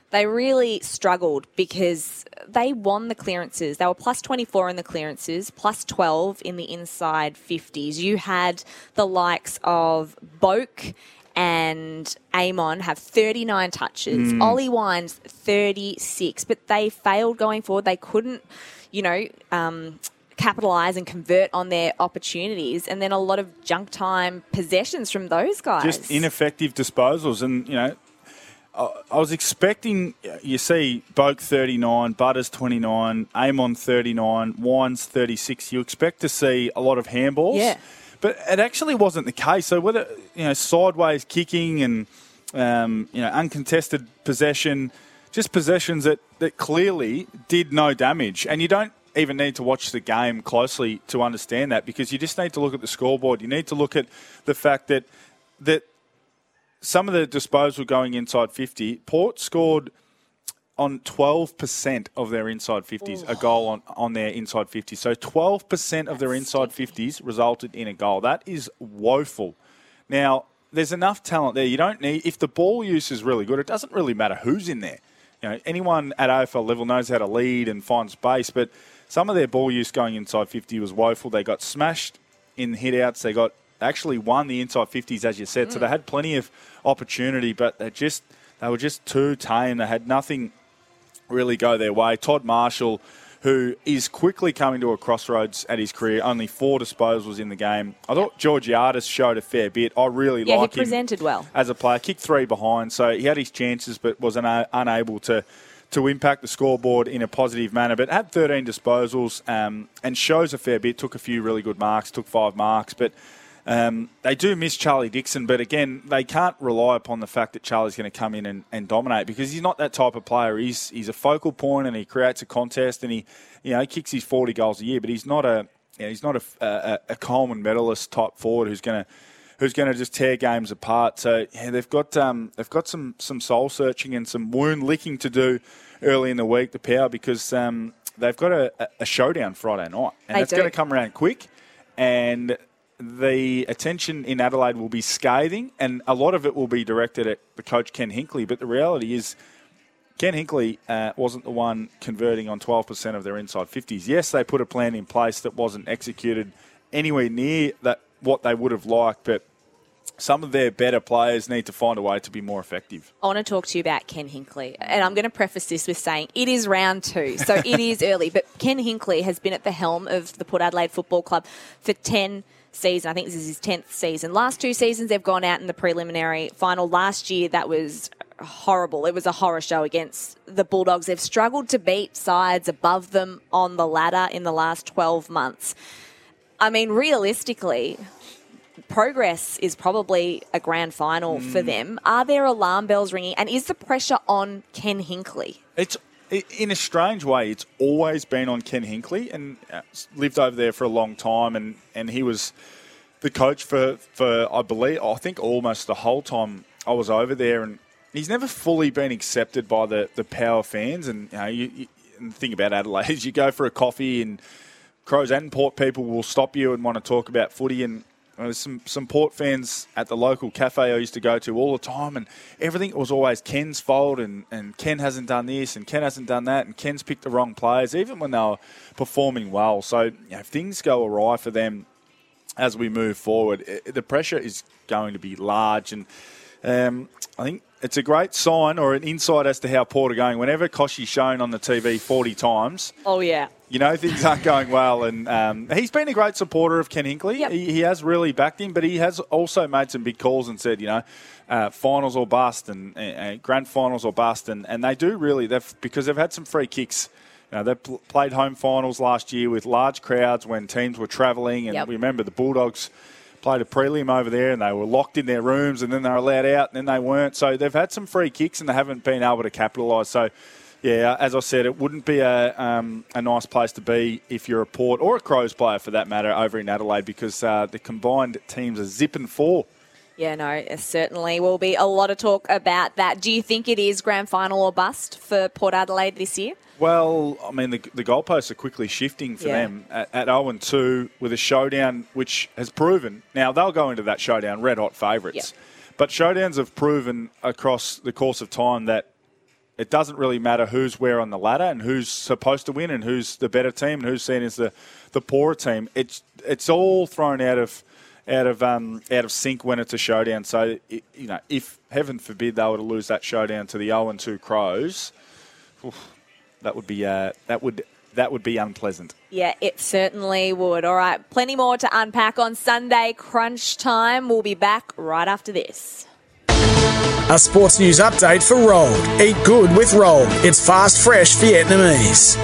They really struggled because they won the clearances. They were plus 24 in the clearances, plus 12 in the inside 50s. You had the likes of Boak and Amon have 39 touches. Mm. Ollie Wines 36, but they failed going forward. They couldn't, you know, um, capitalize and convert on their opportunities, and then a lot of junk time possessions from those guys. Just ineffective disposals, and you know. I was expecting, you see, Boak 39, Butters 29, Amon 39, Wines 36. You expect to see a lot of handballs. Yeah. But it actually wasn't the case. So whether you know sideways kicking and um, you know uncontested possession, just possessions that, that clearly did no damage, and you don't even need to watch the game closely to understand that because you just need to look at the scoreboard. You need to look at the fact that that some of the disposal going inside 50, Port scored on 12% of their inside 50s, Ooh. a goal on, on their inside 50s. So 12% of their inside 50s resulted in a goal. That is woeful. Now, there's enough talent there. You don't need, if the ball use is really good, it doesn't really matter who's in there. You know, anyone at AFL level knows how to lead and find space, but some of their ball use going inside 50 was woeful. They got smashed in the hitouts. They got actually won the inside 50s, as you said. Mm. So they had plenty of opportunity, but they just they were just too tame. They had nothing really go their way. Todd Marshall, who is quickly coming to a crossroads at his career, only four disposals in the game. I thought Georgiades showed a fair bit. I really yeah, like him. he presented well. As a player, kicked three behind, so he had his chances but was una- unable to to impact the scoreboard in a positive manner. But had 13 disposals um, and shows a fair bit. Took a few really good marks. Took five marks, but um, they do miss Charlie Dixon, but again, they can't rely upon the fact that Charlie's going to come in and, and, dominate because he's not that type of player. He's he's a focal point and he creates a contest and he you know he kicks his forty goals a year, but he's not a you know, he's not a, a, a Coleman medalist type forward who's going to who's going to just tear games apart. So yeah, they've got um, they've got some some soul searching and some wound licking to do early in the week. The power because um, they've got a, a, showdown Friday night, and they that's going to come around quick. And the attention in Adelaide will be scathing, and a lot of it will be directed at the coach Ken Hinkley. But the reality is, Ken Hinkley uh, wasn't the one converting on 12% of their inside 50s. Yes, they put a plan in place that wasn't executed anywhere near that what they would have liked, but some of their better players need to find a way to be more effective. I want to talk to you about Ken Hinkley. And I'm going to preface this with saying it is round two, so it is early. <laughs> But Ken Hinkley has been at the helm of the Port Adelaide Football Club for 10 season. I think this is his 10th season. Last two seasons, they've gone out in the preliminary final. Last year, that was horrible. It was a horror show against the Bulldogs. They've struggled to beat sides above them on the ladder in the last 12 months. I mean, realistically, progress is probably a grand final Mm. for them. Are there alarm bells ringing? And is the pressure on Ken Hinkley? It's in a strange way, it's always been on Ken Hinkley, and uh, lived over there for a long time, and, and he was the coach for, for I believe I think almost the whole time I was over there, and he's never fully been accepted by the, the power fans. And you know, you, you and the thing about Adelaide <laughs> is you go for a coffee, and Crows and Port people will stop you and want to talk about footy and. Uh, There's some, some Port fans at the local cafe I used to go to all the time, and everything was always Ken's fault, and, and Ken hasn't done this, and Ken hasn't done that, and Ken's picked the wrong players, even when they were performing well. So you know, if things go awry for them as we move forward, i the pressure is going to be large, and um, I think it's a great sign or an insight as to how Port are going. Whenever Kochie's shown on the TV 40 times, Oh, yeah. you know things aren't going well, and um, he's been a great supporter of Ken Hinkley. He, he has really backed him, but he has also made some big calls and said, you know, uh, finals or bust, and uh, grand finals or bust, and, and they do really they've because they've had some free kicks. You know, they pl- played home finals last year with large crowds when teams were travelling, and Yep. we remember the Bulldogs played a prelim over there and they were locked in their rooms and then they were allowed out and then they weren't. So they've had some free kicks and they haven't been able to capitalise. So, yeah, as I said, it wouldn't be a, um, a nice place to be if you're a Port or a Crows player for that matter over in Adelaide because uh, the combined teams are zipping four. Yeah, no, certainly will be a lot of talk about that. Do you think it is grand final or bust for Port Adelaide this year? Well, I mean, the, the goalposts are quickly shifting for Yeah. them at, at 0 and 2 with a showdown which has proven. Now, they'll go into that showdown red hot favourites. But showdowns have proven across the course of time that it doesn't really matter who's where on the ladder and who's supposed to win and who's the better team and who's seen as the, the poorer team. It's it's all thrown out of out of um, out of sync when it's a showdown. So it, you know, if heaven forbid they were to lose that showdown to the 0 and 2 Crows, oof, that would be uh, that would that would be unpleasant. Yeah, it certainly would. All right, plenty more to unpack on Sunday crunch time. We'll be back right after this. A sports news update for Rolled. Eat good with Rolled. It's fast, fresh Vietnamese.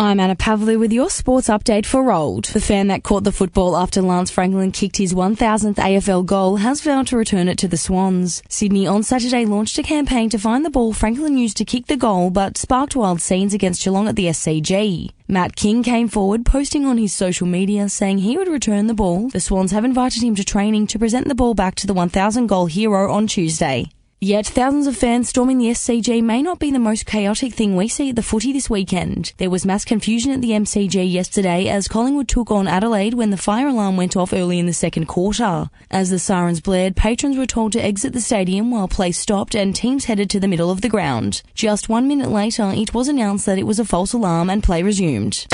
I'm Anna Pavlou with your sports update for Rolled. The fan that caught the football after Lance Franklin kicked his 1000th AFL goal has vowed to return it to the Swans. Sydney on Saturday launched a campaign to find the ball Franklin used to kick the goal but sparked wild scenes against Geelong at the SCG. Matt King came forward posting on his social media saying he would return the ball. The Swans have invited him to training to present the ball back to the 1000 goal hero on Tuesday. Yet thousands of fans storming the SCG may not be the most chaotic thing we see at the footy this weekend. There was mass confusion at the MCG yesterday as Collingwood took on Adelaide when the fire alarm went off early in the second quarter. As the sirens blared, patrons were told to exit the stadium while play stopped and teams headed to the middle of the ground. Just one minute later, it was announced that it was a false alarm and play resumed.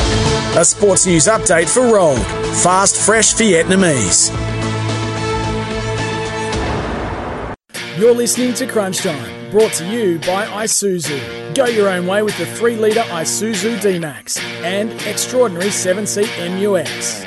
A sports news update for Rolled. Fast, fresh Vietnamese. You're listening to Crunch Time, brought to you by Isuzu. Go your own way with the 3 litre Isuzu D-Max and extraordinary 7-seat MUX.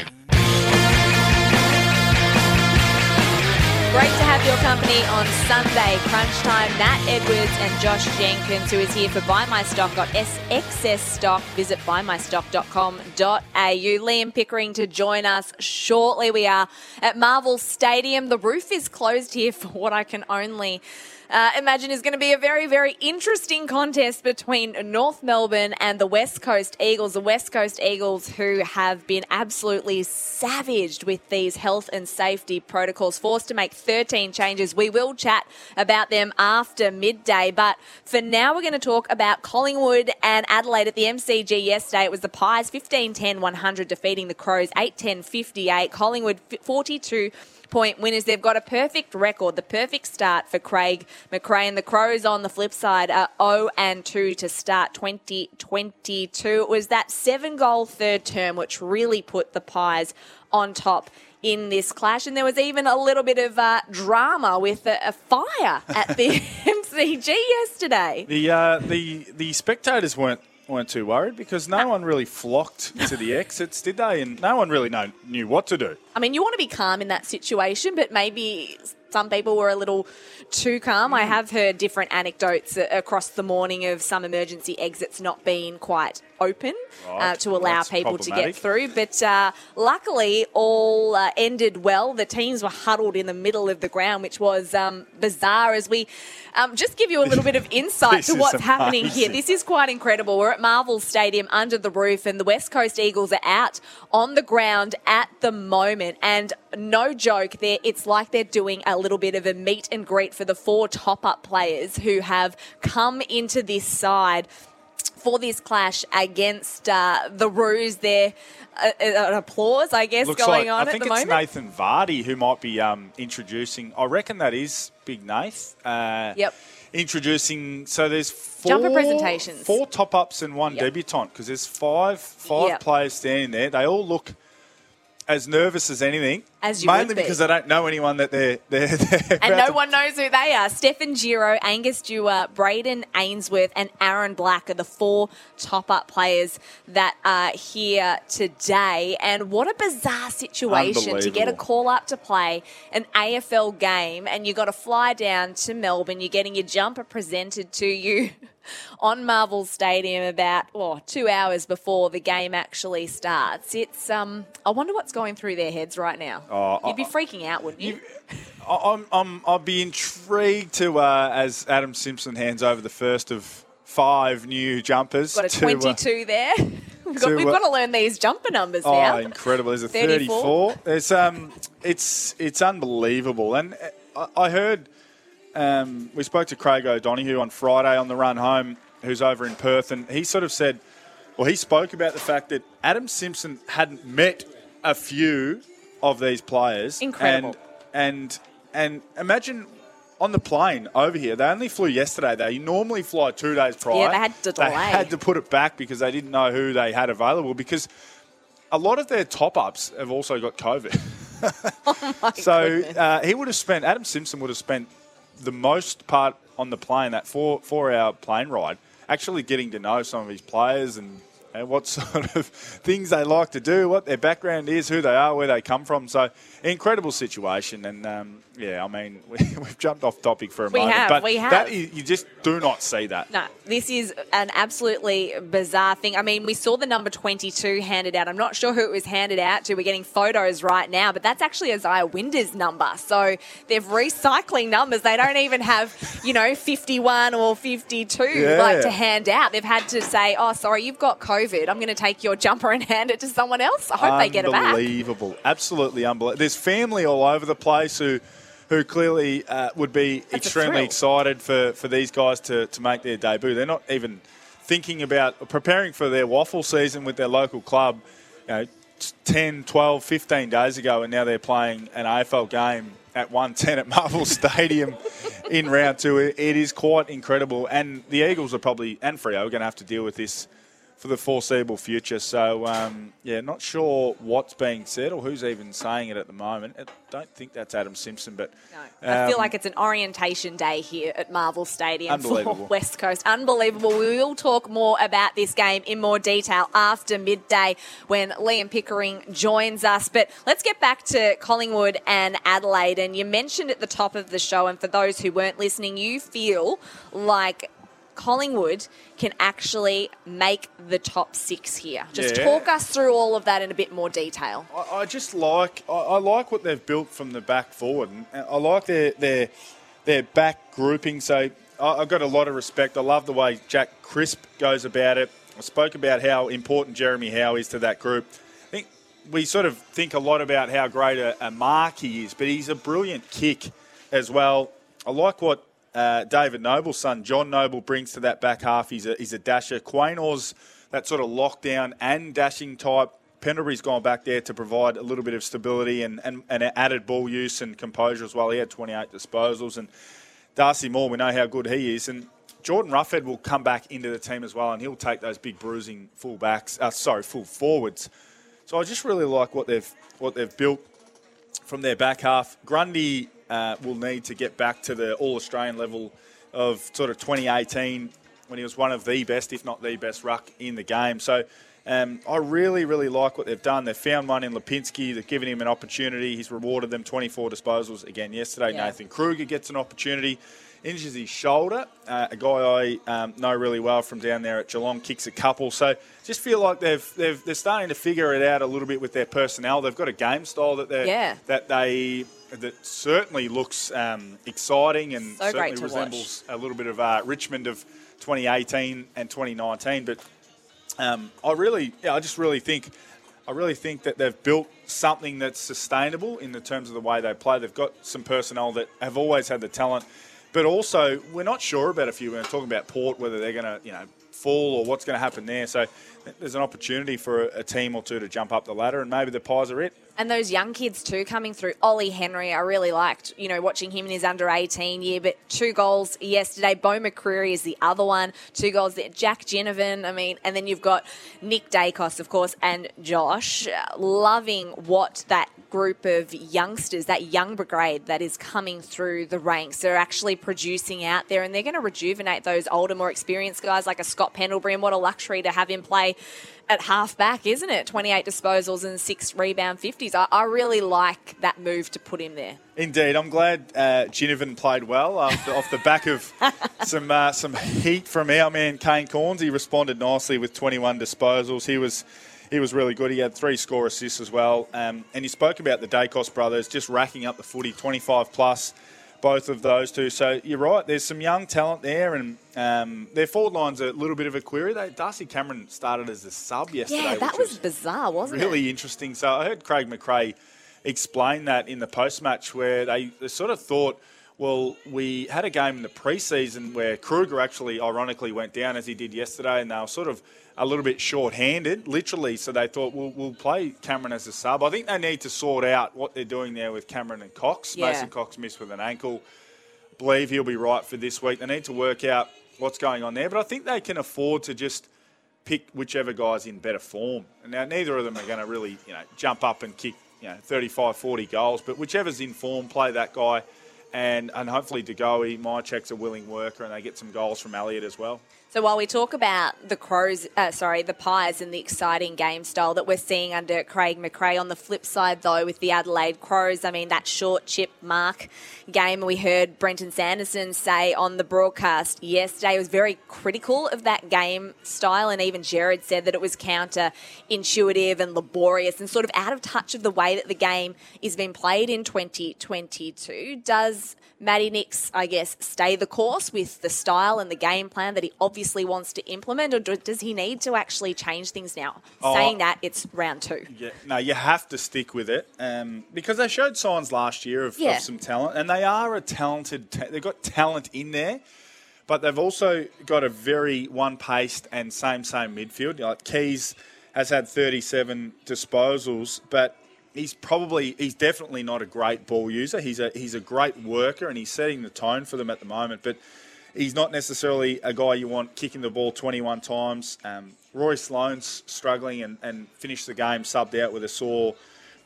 Great to have your company on Sunday crunch time. Nat Edwards and Josh Jenkins, who is here for Buy My Stock. Got excess stock. Visit buymystock.com.au. Liam Pickering to join us shortly. We are at Marvel Stadium. The roof is closed here for what I can only. Uh, imagine is going to be a very, very interesting contest between North Melbourne and the West Coast Eagles. The West Coast Eagles, who have been absolutely savaged with these health and safety protocols, forced to make 13 changes. We will chat about them after midday, but for now, we're going to talk about Collingwood and Adelaide at the MCG yesterday. It was the Pies 15 10 100 defeating the Crows 8 10 58. Collingwood 42 point winners. They've got a perfect record, the perfect start for Craig McRae. And the Crows on the flip side are 0 and 2 to start 2022. It was that seven goal third term which really put the Pies on top in this clash. And there was even a little bit of uh, drama with a, a fire at the <laughs> MCG yesterday. The uh, the the spectators weren't weren't too worried because no one really flocked to the exits, did they? And no one really know, knew what to do. I mean, you want to be calm in that situation, but maybe some people were a little too calm. I hmm. have heard different anecdotes across the morning of some emergency exits not being quite open uh, to allow That's people to get through. But uh, luckily, all uh, ended well. The teams were huddled in the middle of the ground, which was um, bizarre as we um, just give you a little bit of <laughs> insight to what's happening here. This is quite incredible. We're at Marvel Stadium under the roof, and the West Coast Eagles are out on the ground at the moment. And no joke, there it's like they're doing a little bit of a meet and greet for the four top up players who have come into this side for this clash against uh, the Roos. There, uh, uh, an applause, I guess, Looks going like, on I think at the it's moment. Nathan Vardy who might be um, introducing. I reckon that is Big Nath. Uh, Yep. Introducing. So there's four Jumper presentations. four top ups and one Yep. debutant because there's five five Yep. players standing there. They all look as nervous as anything. As you mainly be. because they don't know anyone that they're they're, <laughs> they're And no to- one knows who they are. Stefan Giro, Angus Dewar, Brayden Ainsworth, and Aaron Black are the four top up players that are here today. And what a bizarre situation to get a call up to play an AFL game and you got to fly down to Melbourne. You're getting your jumper presented to you <laughs> on Marvel Stadium about oh, two hours before the game actually starts. It's um, I wonder what's going through their heads right now. Oh, You'd be I- freaking out, wouldn't you? I- I'm, I'm, I'll be intrigued to uh, as Adam Simpson hands over the first of five new jumpers. Got a to, uh, 22 there. <laughs> We've got, to, we've uh, got to learn these jumper numbers Oh, now. incredible! There's a 34. 34. There's um, it's it's unbelievable. And uh, I, I heard um, we spoke to Craig O'Donoghue on Friday on the run home, who's over in Perth, and he sort of said, well, he spoke about the fact that Adam Simpson hadn't met a few of these players. Incredible. And and and imagine. On the plane over here, they only flew yesterday. They normally fly two days prior. Yeah, they had to delay. They had to put it back because they didn't know who they had available. Because a lot of their top ups have also got COVID. <laughs> <laughs> oh so uh, he would have spent, Adam Simpson would have spent the most part on the plane, that four, four hour plane ride, actually getting to know some of his players and, and what <laughs> sort of things they like to do, what their background is, who they are, where they come from. So, incredible situation. And um, yeah, I mean, <laughs> we, we've jumped off topic for a We moment. have, but we have. That is, you just do not see that. No, this is an absolutely bizarre thing. I mean, we saw the number 22 handed out. I'm not sure who it was handed out to. We're getting photos right now, but that's actually Isiah Winder's number. So they're recycling numbers. They don't even have, you know, 51 or 52 Yeah. like to hand out. They've had to say, oh, sorry, you've got COVID. I'm going to take your jumper and <laughs> hand it to someone else. I hope they get it back. Unbelievable, absolutely unbelievable. There's family all over the place who, who clearly uh, would be That's extremely excited for, for these guys to, to make their debut. They're not even thinking about preparing for their WAFL season with their local club. You know, 10, 12, 15 days ago, and now they're playing an AFL game at 110 at Marvel <laughs> Stadium in round two. It it is quite incredible, and the Eagles are probably and Freo are going to have to deal with this for the foreseeable future. So, um, yeah, not sure what's being said or who's even saying it at the moment. I don't think that's Adam Simpson, but I feel um, like it's an orientation day here at Marvel Stadium for <laughs> West Coast. Unbelievable. We will talk more about this game in more detail after midday when Liam Pickering joins us. But let's get back to Collingwood and Adelaide. And you mentioned at the top of the show, and for those who weren't listening, you feel like Collingwood can actually make the top six here. Just Yeah. talk us through all of that in a bit more detail. I, I just like I, I like what they've built from the back forward, and I like their their their back grouping. So I, I've got a lot of respect. I love the way Jack Crisp goes about it. I spoke about how important Jeremy Howe is to that group. I think we sort of think a lot about how great a, a mark he is, but he's a brilliant kick as well. I like what uh, David Noble's son, John Noble, brings to that back half. He's a, he's a dasher. Quaynor's that sort of lockdown and dashing type. Pendlebury's gone back there to provide a little bit of stability and, and, and added ball use and composure as well. He had 28 disposals. And Darcy Moore, we know how good he is. And Jordan Roughead will come back into the team as well, and he'll take those big bruising full backs, uh, sorry, full forwards. So I just really like what they've what they've built from their back half. Grundy uh, will need to get back to the All Australian level of sort of 2018 when he was one of the best, if not the best, ruck in the game. So um, I really, really like what they've done. They've found one in Lipinski. They've given him an opportunity. He's rewarded them 24 disposals again yesterday. Yeah. Nathan Kreuger gets an opportunity. Injures his shoulder. Uh, a guy I um, know really well from down there at Geelong kicks a couple. So just feel like they've, they've they're starting to figure it out a little bit with their personnel. They've got a game style that they Yeah. that they that certainly looks um, exciting and So certainly resembles a little bit of uh, Richmond of 2018 and 2019. But um, I really, yeah, I just really think, I really think that they've built something that's sustainable in the terms of the way they play. They've got some personnel that have always had the talent, but also we're not sure about a few. We're talking about Port, whether they're going to, you know, fall or what's going to happen there. So there's an opportunity for a, a team or two to jump up the ladder, and maybe the Pies are it. And those young kids too coming through. Ollie Henry, I really liked, you know, watching him in his under 18 year, but two goals yesterday. Beau McCreery is the other one. Two goals there. Jack Ginnivan, I mean, and then you've got Nick Daicos, of course, and Josh. Loving what that group of youngsters, that young brigade that is coming through the ranks, they're actually producing out there and they're going to rejuvenate those older, more experienced guys like a Scott Pendlebury. And what a luxury to have him play at half back, isn't it? 28 disposals and six rebound 50s. I, I really like that move to put him there. Indeed, I'm glad uh, Ginnivan played well after, off the back of <laughs> some uh, some heat from our man Kane Cornes. He responded nicely with 21 disposals. He was he was really good. He had three score assists as well. Um, and you spoke about the Daicos brothers just racking up the footy, 25 plus, both of those two. So you're right. There's some young talent there, and um, their forward line's a little bit of a query. They, Darcy Cameron started as a sub yesterday. Yeah, that which was bizarre, wasn't really it? Really interesting. So I heard Craig McRae explain that in the post match where they, they sort of thought, well, we had a game in the preseason where Kreuger actually ironically went down as he did yesterday, and they were sort of a little bit short-handed, literally. So they thought, we'll, we'll play Cameron as a sub. I think they need to sort out what they're doing there with Cameron and Cox. Yeah. Mason Cox missed with an ankle. Believe he'll be right for this week. They need to work out what's going on there, but I think they can afford to just pick whichever guy's in better form. Now neither of them are going to really, you know, jump up and kick, you know, 35, 40 goals, but whichever's in form, play that guy. And, and hopefully De Goey, my check's a willing worker, and they get some goals from Elliott as well. So while we talk about the Crows, uh, sorry, the Pies and the exciting game style that we're seeing under Craig McRae, on the flip side though, with the Adelaide Crows, I mean that short chip mark game we heard Brenton Sanderson say on the broadcast yesterday was very critical of that game style, and even Jared said that it was counter-intuitive and laborious and sort of out of touch of the way that the game is being played in 2022. Does Matty Nicks, I guess, stay the course with the style and the game plan that he obviously wants to implement, or does he need to actually change things now? Oh, Saying that, it's round two. Yeah, no, you have to stick with it um, because they showed signs last year of, Yeah. of some talent, and they are a talented. Ta- they've got talent in there, but they've also got a very one-paced and same same midfield. Like Keays has had 37 disposals, but he's probably he's definitely not a great ball user. He's a he's a great worker, and he's setting the tone for them at the moment, but. He's not necessarily a guy you want kicking the ball 21 times. Um, Rory Sloane's struggling and, and finished the game subbed out with a sore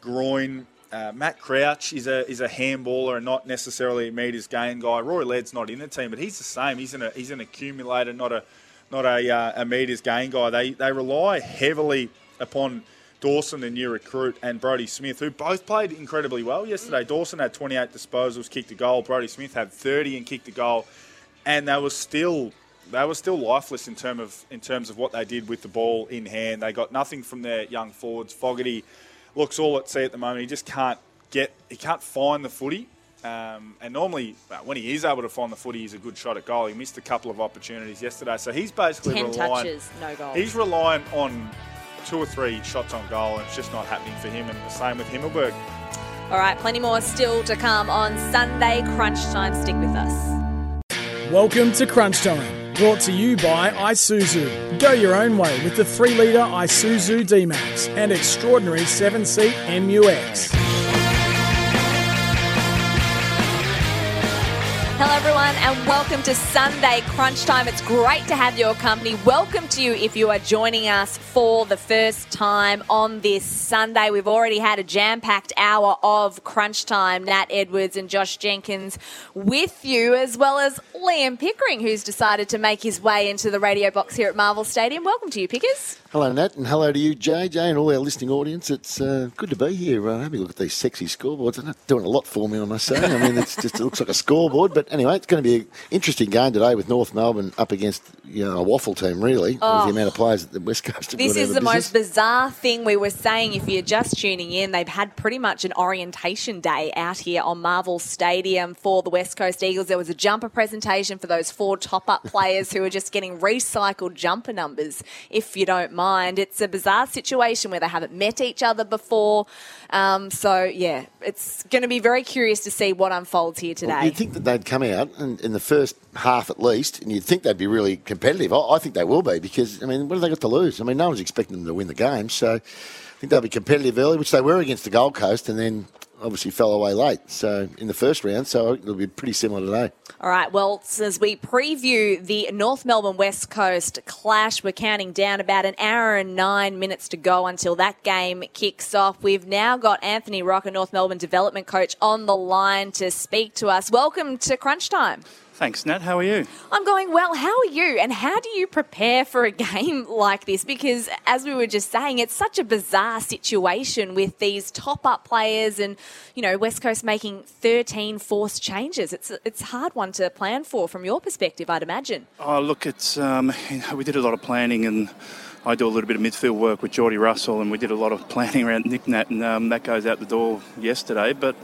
groin. Uh, Matt Crouch is a is a handballer and not necessarily a meters gain guy. Rory Laird's not in the team, but he's the same. He's an he's an accumulator, not a not a, uh, a meters gain guy. They they rely heavily upon Dawson, the new recruit, and Brodie Smith, who both played incredibly well yesterday. Dawson had 28 disposals, kicked a goal. Brodie Smith had 30 and kicked a goal, and they were still they were still lifeless in term of in terms of what they did with the ball in hand. They got nothing from their young forwards. Fogarty looks all at sea at the moment. He just can't get he can't find the footy. Um, and normally, well, when he is able to find the footy, he's a good shot at goal. He missed a couple of opportunities yesterday, so he's basically 10 relying. touches, no goals. He's reliant on two or three shots on goal, and it's just not happening for him. And the same with Himmelberg. All right, plenty more still to come on Sunday Crunch Time. Stick with us. Welcome to Crunch Time, brought to you by Isuzu. Go your own way with the 3 litre Isuzu D-Max and extraordinary 7-seat MUX. Hello, everyone, and welcome to Sunday Crunch Time. It's great to have your company. Welcome to you if you are joining us for the first time on this Sunday. We've already had a jam packed hour of Crunch Time. Nat Edwards and Josh Jenkins with you, as well as Liam Pickering, who's decided to make his way into the radio box here at Marvel Stadium. Welcome to you, Pickers. Hello, Nat, and hello to you, JJ, and all our listening audience. It's uh, good to be here. Uh, having a look at these sexy scoreboards. They're not doing a lot for me, I must say. I mean, it's just, it looks like a scoreboard. But anyway, it's going to be an interesting game today with North Melbourne up against you know, a WAFL team, really, Oh. with the amount of players at the West Coast. have This is the business. most bizarre thing we were saying. If you're just tuning in, they've had pretty much an orientation day out here on Marvel Stadium for the West Coast Eagles. There was a jumper presentation for those four top up players who are just getting recycled jumper numbers, if you don't mind. It's a bizarre situation where they haven't met each other before. Um, so, yeah, it's going to be very curious to see what unfolds here today. Well, you'd think that they'd come out and, in the first half at least, and you'd think they'd be really competitive. I, I think they will be because, I mean, what have they got to lose? I mean, no one's expecting them to win the game, so I think they'll be competitive early, which they were against the Gold Coast, and then obviously fell away late. So in the first round, so it'll be pretty similar today. All right, well, as we preview the North Melbourne West Coast clash, we're counting down about an hour and nine minutes to go until that game kicks off. We've now got Anthony Rocca, North Melbourne development coach, on the line to speak to us. Welcome to Crunch Time. Thanks, Nat. How are you? I'm going well. How are you? And how do you prepare for a <laughs> game like this? Because as we were just saying, it's such a bizarre situation with these top up players and, you know, West Coast making 13 forced changes. It's it's a hard one to plan for from your perspective, I'd imagine. Oh, look, it's um, you <laughs> know, we did a lot of planning, and I do a little bit of midfield work with Geordie Russell, and we did a lot of <laughs> planning around Nick Nat, and um, that goes out the door yesterday. But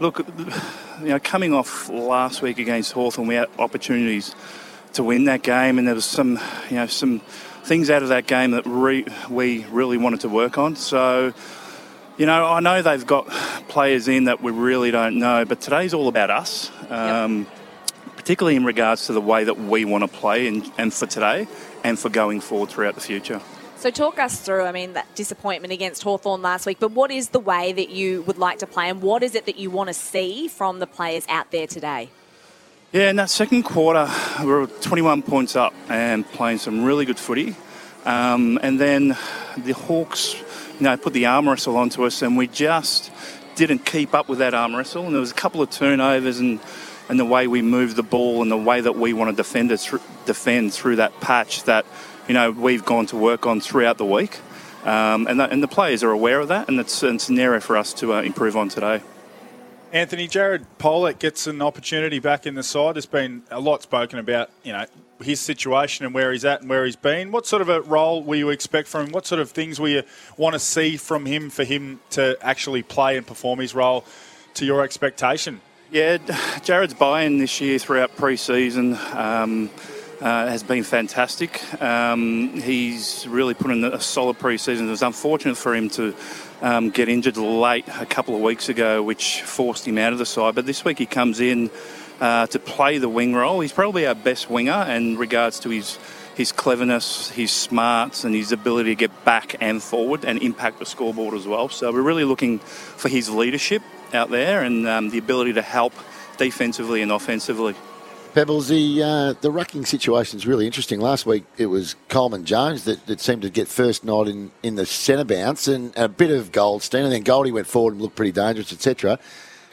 look, <sighs> you know, coming off last week against Hawthorn, we had opportunities to win that game, and there was some, you know, some things out of that game that re- we really wanted to work on. So. You know, I know they've got players in that we really don't know, but today's all about us, um, particularly in regards to the way that we want to play and, and for today and for going forward throughout the future. So talk us through, I mean, that disappointment against Hawthorn last week, but what is the way that you would like to play and what is it that you want to see from the players out there today? Yeah, in that second quarter, we were 21 points up and playing some really good footy. Um, and then the Hawks, you know, put the arm wrestle onto us, and we just didn't keep up with that arm wrestle. And there was a couple of turnovers, and, and the way we moved the ball, and the way that we want to defend defend through that patch that you know we've gone to work on throughout the week. Um, and, that, and the players are aware of that, and it's, it's an area for us to uh, improve on today. Anthony, Jared Polec gets an opportunity back in the side. There's been a lot spoken about, you know, his situation and where he's at and where he's been. What sort of a role will you expect from him? What sort of things will you want to see from him for him to actually play and perform his role to your expectation? Yeah, Jared's buy-in this year throughout pre-season um, uh, has been fantastic. Um, he's really put in a solid pre-season. It was unfortunate for him to um, get injured late a couple of weeks ago, which forced him out of the side. But this week he comes in uh, to play the wing role. He's probably our best winger in regards to his his cleverness, his smarts, and his ability to get back and forward and impact the scoreboard as well. So we're really looking for his leadership out there and um, the ability to help defensively and offensively. Pebbles, the uh, the rucking situation is really interesting. Last week it was Coleman Jones that, that seemed to get first nod in, in the centre bounce and a bit of Goldstein, and then Goldie went forward and looked pretty dangerous, etc.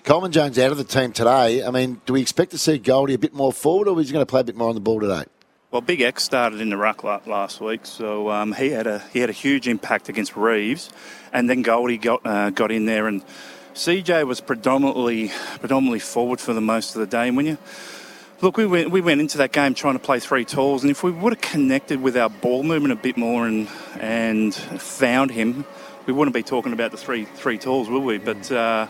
Coleman Jones out of the team today. I mean, do we expect to see Goldie a bit more forward, or is he going to play a bit more on the ball today? Well, Big X started in the ruck last week, so um, he had a he had a huge impact against Reeves, and then Goldie got uh, got in there, and CJ was predominantly predominantly forward for the most of the day. And when you look, we went we went into that game trying to play three tools, and if we would have connected with our ball movement a bit more and and found him, we wouldn't be talking about the three three tools, would we? But uh,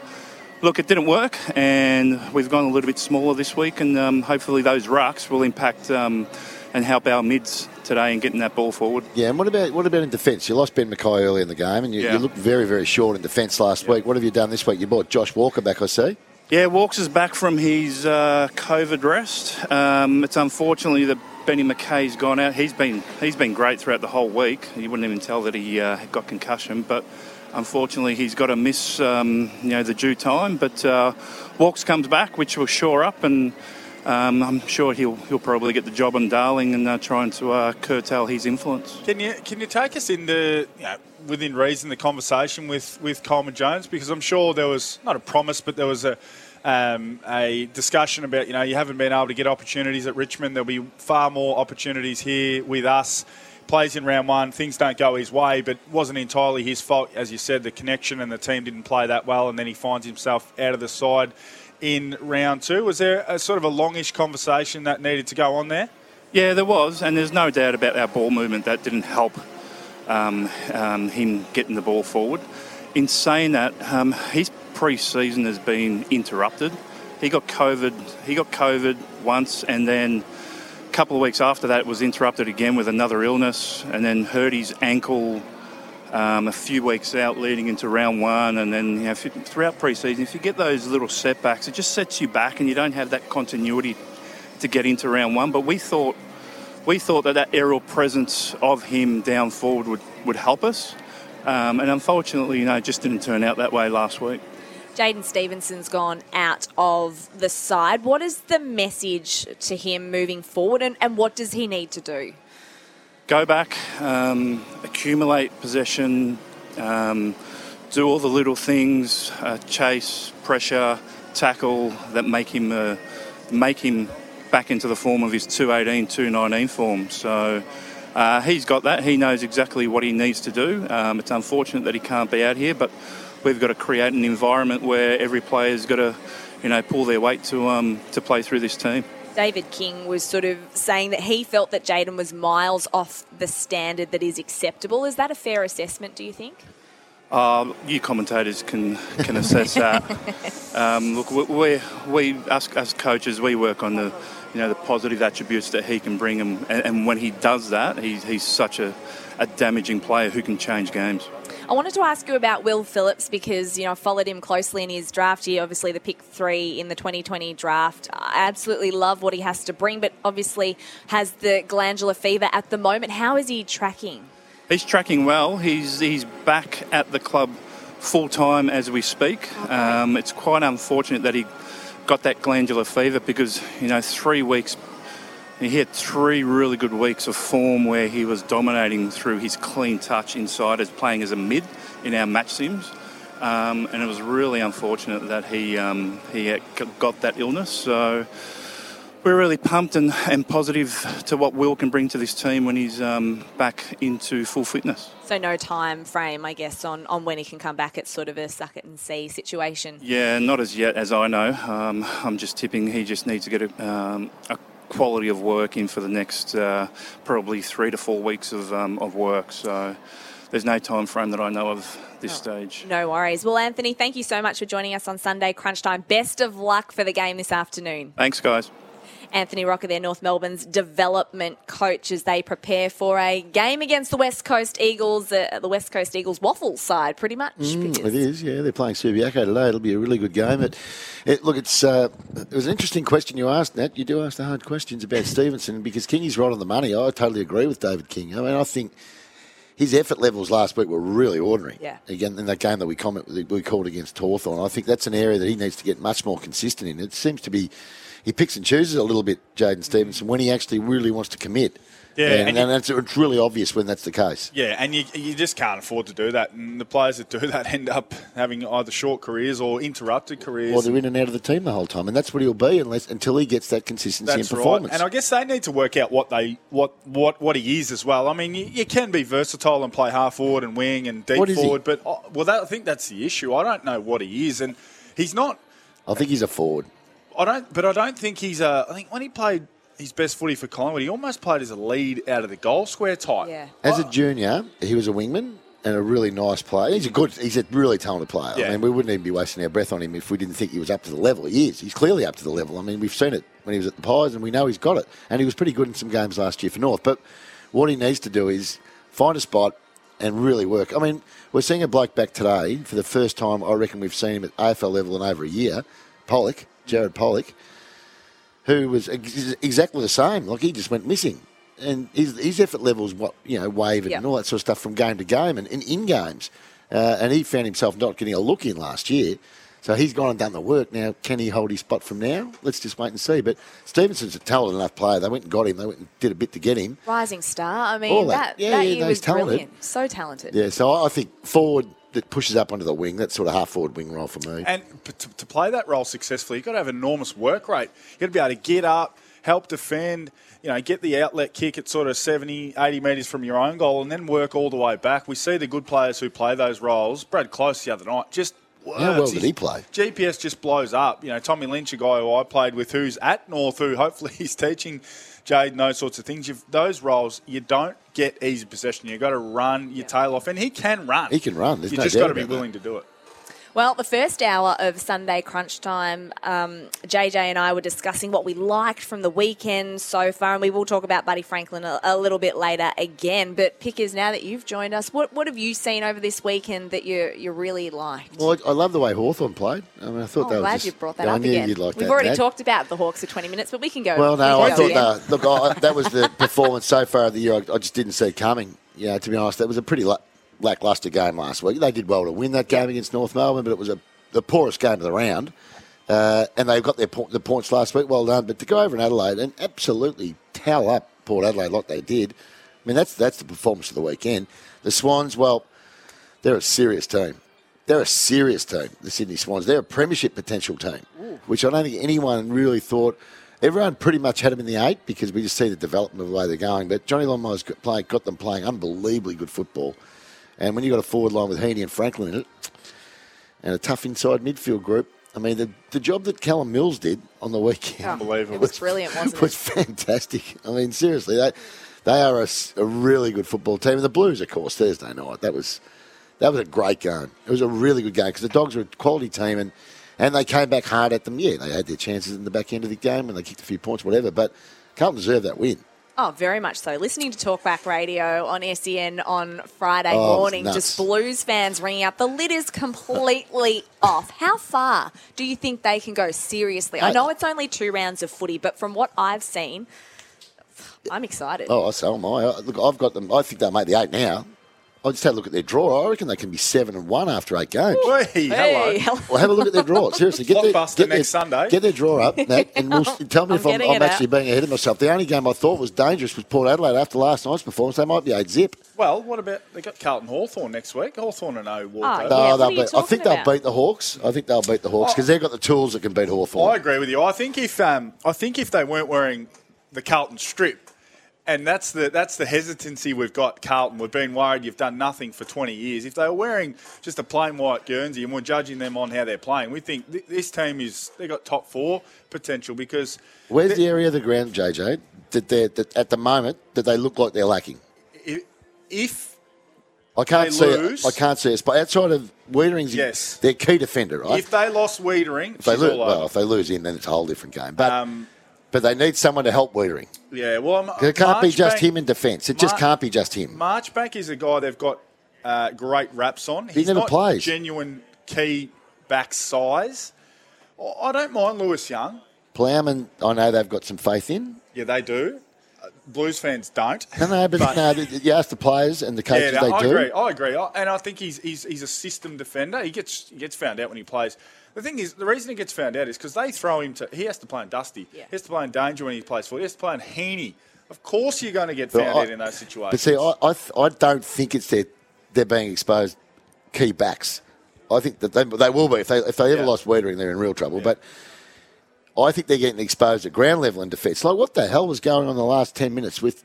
look, it didn't work, and we've gone a little bit smaller this week, and um, hopefully those rucks will impact um, and help our mids today in getting that ball forward. Yeah, and what about what about in defence? You lost Ben McKay early in the game, and you, Yeah. you looked very very short in defence last week. What have you done this week? You brought Josh Walker back, I see. Yeah, Walks is back from his uh, COVID rest. Um, it's unfortunately that Benny McKay's gone out. He's been he's been great throughout the whole week. You wouldn't even tell that he uh, got concussion, but unfortunately he's got to miss um, you know the due time. But uh, Walks comes back, which will shore up and. um, I'm sure he'll he'll probably get the job on Darling and uh, trying to uh, curtail his influence. Can you can you take us into you know, within reason the conversation with with Coleman Jones because I'm sure there was not a promise but there was a um, a discussion about you know you haven't been able to get opportunities at Richmond. There'll be far more opportunities here with us. Plays in round one, things don't go his way, but wasn't entirely his fault. As you said, the connection and the team didn't play that well, and then he finds himself out of the side in round two. Was there a sort of a longish conversation that needed to go on there? Yeah, there was, and there's no doubt about our ball movement that didn't help um, um, him getting the ball forward. In saying that, um, his pre-season has been interrupted. He got COVID. He got COVID once, and then a couple of weeks after that, it was interrupted again with another illness, and then hurt his ankle um, a few weeks out leading into round one, and then you know, throughout pre-season, if you get those little setbacks, it just sets you back, and you don't have that continuity to get into round one. But we thought we thought that that aerial presence of him down forward would, would help us, um, and unfortunately, you know, it just didn't turn out that way last week. Jaidyn Stephenson's gone out of the side. What is the message to him moving forward, and, and what does he need to do? Go back, um, accumulate possession, um, do all the little things, uh, chase, pressure, tackle that make him uh, make him back into the form of his 218, 219 form. So. Uh, he's got that. He knows exactly what he needs to do. Um, it's unfortunate that he can't be out here, but we've got to create an environment where every player's got to, you know, pull their weight to um, to play through this team. David King was sort of saying that he felt that Jaidyn was miles off the standard that is acceptable. Is that a fair assessment? Do you think? Uh, you commentators can can assess that. <laughs> um, look, we, we us as coaches, we work on the you know the positive attributes that he can bring, and, and when he does that, he, he's such a, a damaging player who can change games. I wanted to ask you about Will Phillips because, you know, I followed him closely in his draft year, obviously the pick three in the 2020 draft. I absolutely love what he has to bring, but obviously has the glandular fever at the moment. How is he tracking? He's tracking well. He's, he's back at the club full time as we speak. Okay. Um, it's quite unfortunate that he got that glandular fever because, you know, three weeks he had three really good weeks of form where he was dominating through his clean touch inside as playing as a mid in our match sims. Um, and it was really unfortunate that he um, he got that illness. So we're really pumped and, and positive to what Will can bring to this team when he's um, back into full fitness. So no time frame, I guess, on, on when he can come back. It's sort of a suck it and see situation. Yeah, not as yet as I know. Um, I'm just tipping he just needs to get a, um, a quality of work in for the next uh, probably three to four weeks of, um, of work. So there's no time frame that I know of this oh, stage. No worries. Well, Anthony, thank you so much for joining us on Sunday Crunch Time. Best of luck for the game this afternoon. Thanks, guys. Anthony Rocca there, North Melbourne's development coach, as they prepare for a game against the West Coast Eagles, uh, the West Coast Eagles WAFL side, pretty much. Mm, it is, yeah. They're playing Subiaco today. It'll be a really good game. It, it look, it's uh, it was an interesting question you asked, Nat. You do ask the hard questions about <laughs> Stephenson because King is right on the money. I totally agree with David King. I mean, I think his effort levels last week were really ordinary. Yeah. Again, in that game that we comment we called against Hawthorn, I think that's an area that he needs to get much more consistent in. It seems to be he picks and chooses a little bit, Jaidyn Stephenson, when he actually really wants to commit. Yeah, and, and, and it's, it's, really obvious when that's the case. Yeah, and you, you just can't afford to do that. And the players that do that <laughs> end up having either short careers or interrupted careers. Or they're in and out of the team the whole time, and that's what he'll be unless until he gets that consistency that's in performance. Right. And I guess they need to work out what they what what, what he is as well. I mean, you, you can be versatile and play half forward and wing and deep forward, but oh, well, that, I think that's the issue. I don't know what he is, and he's not. I think he's a forward. I don't, but I don't think he's a. I think when he played his best footy for Collingwood, he almost played as a lead out of the goal square type. Yeah. As a junior, he was a wingman and a really nice player. He's a good, he's a really talented player. Yeah. I mean, we wouldn't even be wasting our breath on him if we didn't think he was up to the level. He is. He's clearly up to the level. I mean, we've seen it when he was at the Pies, and we know he's got it. And he was pretty good in some games last year for North. But what he needs to do is find a spot and really work. I mean, we're seeing a bloke back today for the first time. I reckon we've seen him at AFL level in over a year. Polec, Jared Polec who was ex- exactly the same. Like he just went missing, and his, his effort levels, what you know, wavered and all that sort of stuff from game to game and, and in games. Uh, and he found himself not getting a look in last year. So he's gone and done the work. Now, can he hold his spot from now? Let's just wait and see. But Stephenson's a talented enough player. They went and got him. They went and did a bit to get him. Rising star. I All mean, that. that, Yeah, that yeah, year was talented. brilliant. So talented. Yeah, so I think forward that pushes up onto the wing, that's sort of half forward wing role for me. And to, to play that role successfully, you've got to have enormous work rate. You've got to be able to get up, help defend, you know, get the outlet kick at sort of 70, 80 metres from your own goal and then work all the way back. We see the good players who play those roles. Brad Close the other night just works. How well did he play? GPS just blows up. You know, Tommy Lynch, a guy who I played with, who's at North, who hopefully <laughs> he's teaching Jade and those sorts of things. You've, those roles, you don't get easy possession. You've got to run your tail off. And he can run. He can run. There's you no just got to be about that. willing to do it. Well, the first hour of Sunday crunch time, um, JJ and I were discussing what we liked from the weekend so far, and we will talk about Buddy Franklin a, a little bit later again. But Pickers, now that you've joined us, what, what have you seen over this weekend that you you really liked? Well, I I love the way Hawthorn played. I mean, I thought Oh, that I'm was glad just, you brought that I up knew again. You'd like We've that, already Nat. talked about the Hawks for 20 minutes, but we can go. Well, no, we I thought that. Look, I, that was the <laughs> performance so far of the year. I, I just didn't see coming. Yeah, to be honest, that was a pretty lackluster game last week. They did well to win that game against North Melbourne, but it was a the poorest game of the round. Uh, and they got their po- the points last week. Well done. But to go over in Adelaide and absolutely towel up Port Adelaide like they did, I mean that's that's the performance of the weekend. The Swans, well, they're a serious team. They're a serious team, the Sydney Swans. They're a premiership potential team, which I don't think anyone really thought. Everyone pretty much had them in the eight because we just see the development of the way they're going. But Johnny Longmire's got, play, got them playing unbelievably good football. And when you've got a forward line with Heaney and Franklin in it, and a tough inside midfield group, I mean, the, the job that Callum Mills did on the weekend oh, Unbelievable. It was brilliant, wasn't <laughs> was fantastic. I mean, seriously, they, they are a really good football team. And the Blues, of course, Thursday night, that was that was a great game. It was a really good game because the Dogs were a quality team and, and they came back hard at them. Yeah, they had their chances in the back end of the game and they kicked a few points, whatever. But Carlton deserved that win. Oh, very much so. Listening to Talkback Radio on SEN on Friday Oh, morning, nuts. just Blues fans ringing up. The lid is completely <laughs> off. How far do you think they can go seriously? I know it's only two rounds of footy, but from what I've seen, I'm excited. Oh, so am I. I- Look, I've got them. I think they'll make the eight now. I just had a look at their draw. I reckon they can be seven and one after eight games. Hey, hello. Well, have a look at their draw. <laughs> Seriously, get their, Blockbuster get next their, Sunday. Get their draw up, Nat, and we'll, tell me <laughs> I'm if I'm, I'm actually up. being ahead of myself. The only game I thought was dangerous was Port Adelaide after last night's performance. They might be eight zip. Well, what about they got Carlton Hawthorn next week? Hawthorn and no walkover. Oh, No, Yeah, what they'll are you beat, I think talking they'll beat the Hawks. I think they'll beat the Hawks because they've got the tools that can beat Hawthorn. I agree with you. I think if um, I think if they weren't wearing the Carlton strip, and that's the that's the hesitancy we've got. Carlton, we've been worried you've done nothing for 20 years. If they were wearing just a plain white Guernsey and we're judging them on how they're playing, we think th- this team is—they've got top four potential because Where's the area of the ground, JJ, that they're that at the moment that they look like they're lacking? if, if I can't They see. lose. It. I can't see it. But outside of Weitering's, Yes. their key defender, right? if they lost Weitering, If they lose, well, if they lose in, then it's a whole different game. But Um, but they need someone to help Weitering. yeah, well, I'm- It can't be just him in defence. It just can't be just him. Marchbank is a guy they've got uh, great raps on. He He's never not plays. genuine key back size. I- don't mind Lewis Young. Plowman, I know they've got some faith in. Yeah, they do. Uh, Blues fans don't. No, no, but, no, th- th- you ask the players and the coaches, yeah, no, they I do. agree. I agree. I- And I think he's, he's he's a system defender. He gets he gets found out when he plays. The thing is, the reason he gets found out is because they throw him to. He has to play in Dusty. He has to play in Danger when he plays for. He has to play in Heeney. Of course, you're going to get found I- out in those situations. But see, I, I, th- I don't think it's their, they're being exposed key backs. I think that they, they will be. If they, if they ever Yeah. lost Weitering, they're in real trouble. But I think they're getting exposed at ground level in defence. Like, what the hell was going on in the last 10 minutes with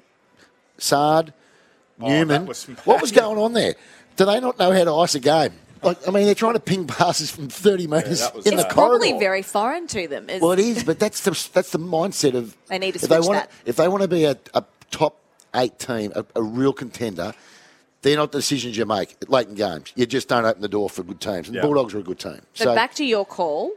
Saad, Oh, Newman? that was what was going on there? Do they not know how to ice a game? Like, I mean, they're trying to ping passes from 30 metres that was in it's the probably very foreign to them. Is- Well, it is, but that's the that's the mindset of They need to if they want that. if they want to be a, a top eight team, a, a real contender. They're not the decisions you make late in games. You just don't open the door for good teams. And Yeah. the Bulldogs are a good team. but so back to your call that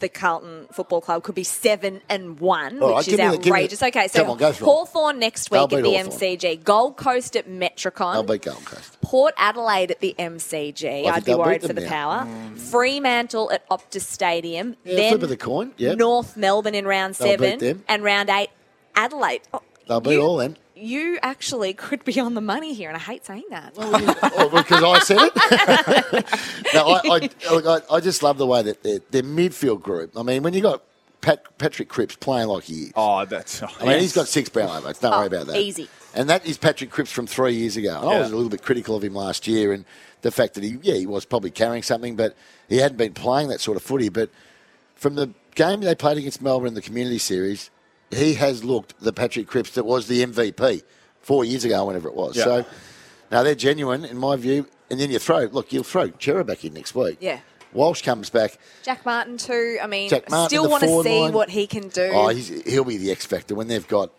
the Carlton Football Club could be seven and one, All right, which is give me the- give me the- outrageous. okay, so come on, go for it. Hawthorn next They'll week at beat the Hawthorn. MCG, Gold Coast at Metricon. they'll beat Gold Coast. Port Adelaide at the MCG. think I'd be they'll beat worried for them the now. power. Mm. Fremantle at Optus Stadium. Yeah, then flip of the coin. Yep. North Melbourne in round They'll beat seven. them. And round eight, Adelaide. Oh, They'll beat you- all them. You actually <laughs> could be on the money here, and I hate saying that. Oh, because I said it. <laughs> no, I, I, look, I, I just love the way that their, their midfield group. I mean, when you got Pat, Patrick Cripps playing like he is. Oh, that's. Oh, I mean, he's got six brown votes. Don't Oh, worry about that. easy. And that is Patrick Cripps from three years ago. And I was a little bit critical of him last year and the fact that he, yeah, he was probably carrying something, but he hadn't been playing that sort of footy. But from the game they played against Melbourne in the Community Series, he has looked the Patrick Cripps that was the MVP four years ago, whenever it was. Yeah. So now they're genuine, in my view. And then you throw, look, you'll throw Chera back in next week. Yeah. Walsh comes back. Jack Martin too. I mean, Jack Martin, still want to see line. what he can do. Oh, he's, he'll be the X factor when they've got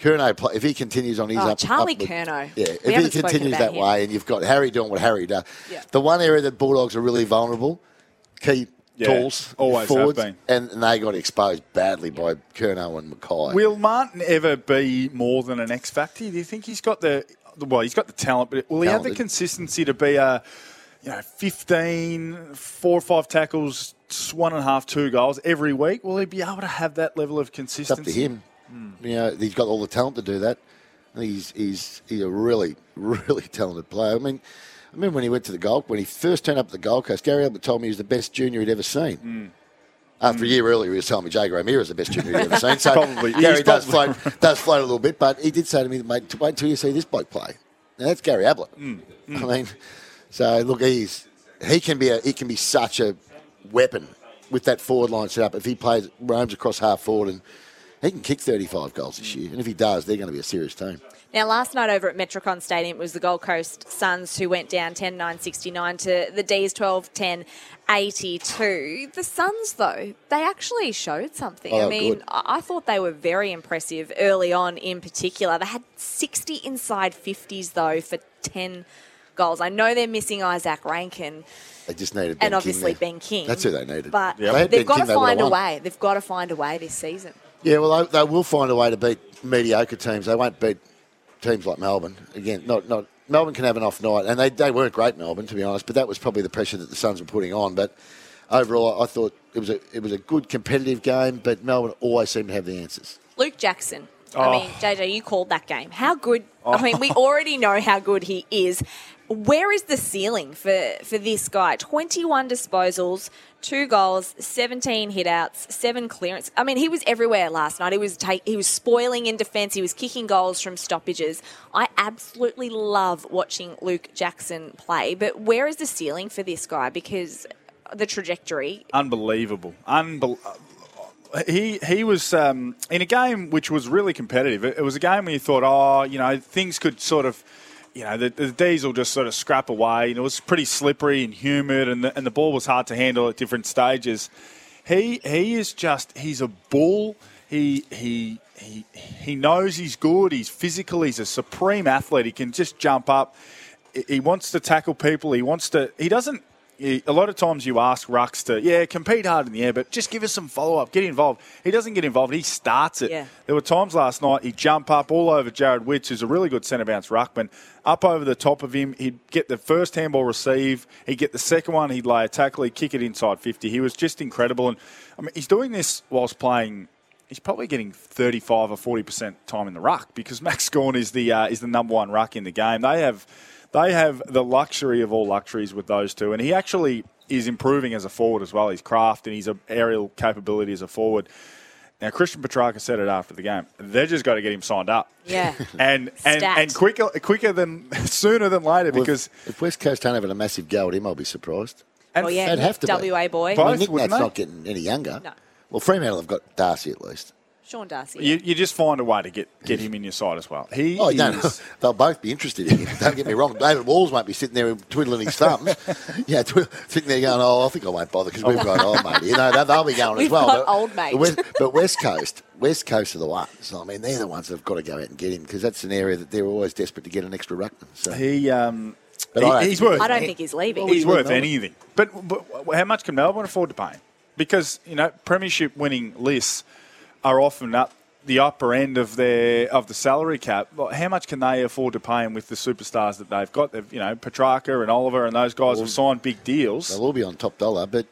Curnow. Play, if he continues on his Oh, up, Charlie upward- Curnow. yeah. We If he continues that him. way, and you've got Harry doing what Harry does, Yeah. the one area that Bulldogs are really vulnerable, key Yeah, tools, always have been. and, and they got exposed badly by Curnow and McKay. Will Martin ever be more than an X factor? Do you think he's got the well? He's got the talent, but will he have the consistency to be a you know 15, four or five tackles, one and a half, two goals every week? Will he be able to have that level of It's consistency? up to him. Hmm. You know, he's got all the talent to do that. He's he's he's a really <laughs> really talented player. I mean, I remember when he went to the Gold when he first turned up at the Gold Coast. Gary Ablett told me he was the best junior he'd ever seen. Mm. After a year earlier, he was telling me Jaeger O'Meara is the best junior he'd ever seen. So <laughs> Probably. Gary does probably- float does float a little bit, but he did say to me, "Mate, to wait until you see this bloke play." Now that's Gary Ablett. Mm, mm. I mean, so look, he's he can be a he can be such a weapon with that forward line set up. If he plays roams across half forward and he can kick 35 goals this year, and if he does, they're going to be a serious team. Now, last night over at Metricon Stadium, it was the Gold Coast Suns who went down 10 9 69 to the D's 12 10 82. The Suns, though, they actually showed something. Oh, I mean, good. I thought they were very impressive early on in particular. They had 60 inside 50s, though, for 10 goals. I know they're missing Izak Rankine They just needed Ben and obviously King. Ben King. That's who they needed. But If they they've got King, to find a way. They've got to find a way this season. Yeah, well, they, they will find a way to beat mediocre teams. They won't beat teams like Melbourne. Again, not not Melbourne can have an off night, and they, they weren't great Melbourne to be honest. But that was probably the pressure that the Suns were putting on. But overall, I thought it was a it was a good competitive game. But Melbourne always seemed to have the answers. Luke Jackson. Oh. I mean, JJ, you called that game. How good? I oh. mean, we already know how good he is. Where is the ceiling for, for this guy? 21 disposals, two goals, 17 hitouts, seven clearance. I mean, he was everywhere last night. He was take, he was spoiling in defence. He was kicking goals from stoppages. I absolutely love watching Luke Jackson play. But where is the ceiling for this guy? Because the trajectory. Unbelievable. Unbel- he he was um, in a game which was really competitive. It, it was a game where you thought, oh, you know, things could sort of, you know, the, the will just sort of scrap away. And it was pretty slippery and humid, and the, and the ball was hard to handle at different stages. He he is just he's a bull. He he he he knows he's good. He's physical. He's a supreme athlete. He can just jump up. He wants to tackle people. He wants to. He doesn't. A lot of times you ask rucks to, yeah, compete hard in the air, but just give us some follow up, get involved. He doesn't get involved. He starts it. Yeah. There were times last night he'd jump up all over Jarrod Witts, who's a really good centre bounce ruckman, up over the top of him. He'd get the first handball receive. He'd get the second one. He'd lay a tackle. He'd kick it inside 50. He was just incredible. And I mean, he's doing this whilst playing. He's probably getting 35 or 40 percent time in the ruck because Max Gawn is the uh, is the number one ruck in the game. They have they have the luxury of all luxuries with those two, and he actually is improving as a forward as well. His craft and his aerial capability as a forward. Now, Christian Petracca said it after the game. They've just got to get him signed up. Yeah. <laughs> And and, Stat. and quicker quicker than <laughs> sooner than later Well, because if, if West Coast don't have a massive go at him, I'll be surprised. And well, yeah, They'd have to be. WA boy. I mean, Nick wouldn't Nat's not getting any younger. No. Well, Fremantle have got Darcy at least. Sean Darcy. you, you just find a way to get, get him in your side as well. He Oh, is, no, <laughs> no. They'll both be interested in him. Don't get me wrong. David Walls won't be sitting there twiddling his thumbs. <laughs> yeah, twi- sitting there going, oh, I think I won't bother because we've got old mate. You know, they'll, they'll be going We've as well. got but, old mate. But West, but West Coast, West Coast are the ones. I mean, they're the ones that have got to go out and get him because that's an area that they're always desperate to get an extra ruckman. So he um, But he- I he's worth I don't think he's leaving. he's Well, worth anything. But, but how much can Melbourne afford to pay him? Because you know, premiership winning lists are often up the upper end of their of the salary cap. How much can they afford to pay him with the superstars that they've got? They've, you know, Petracca and Oliver and those guys have signed big deals. They'll all be on top dollar, but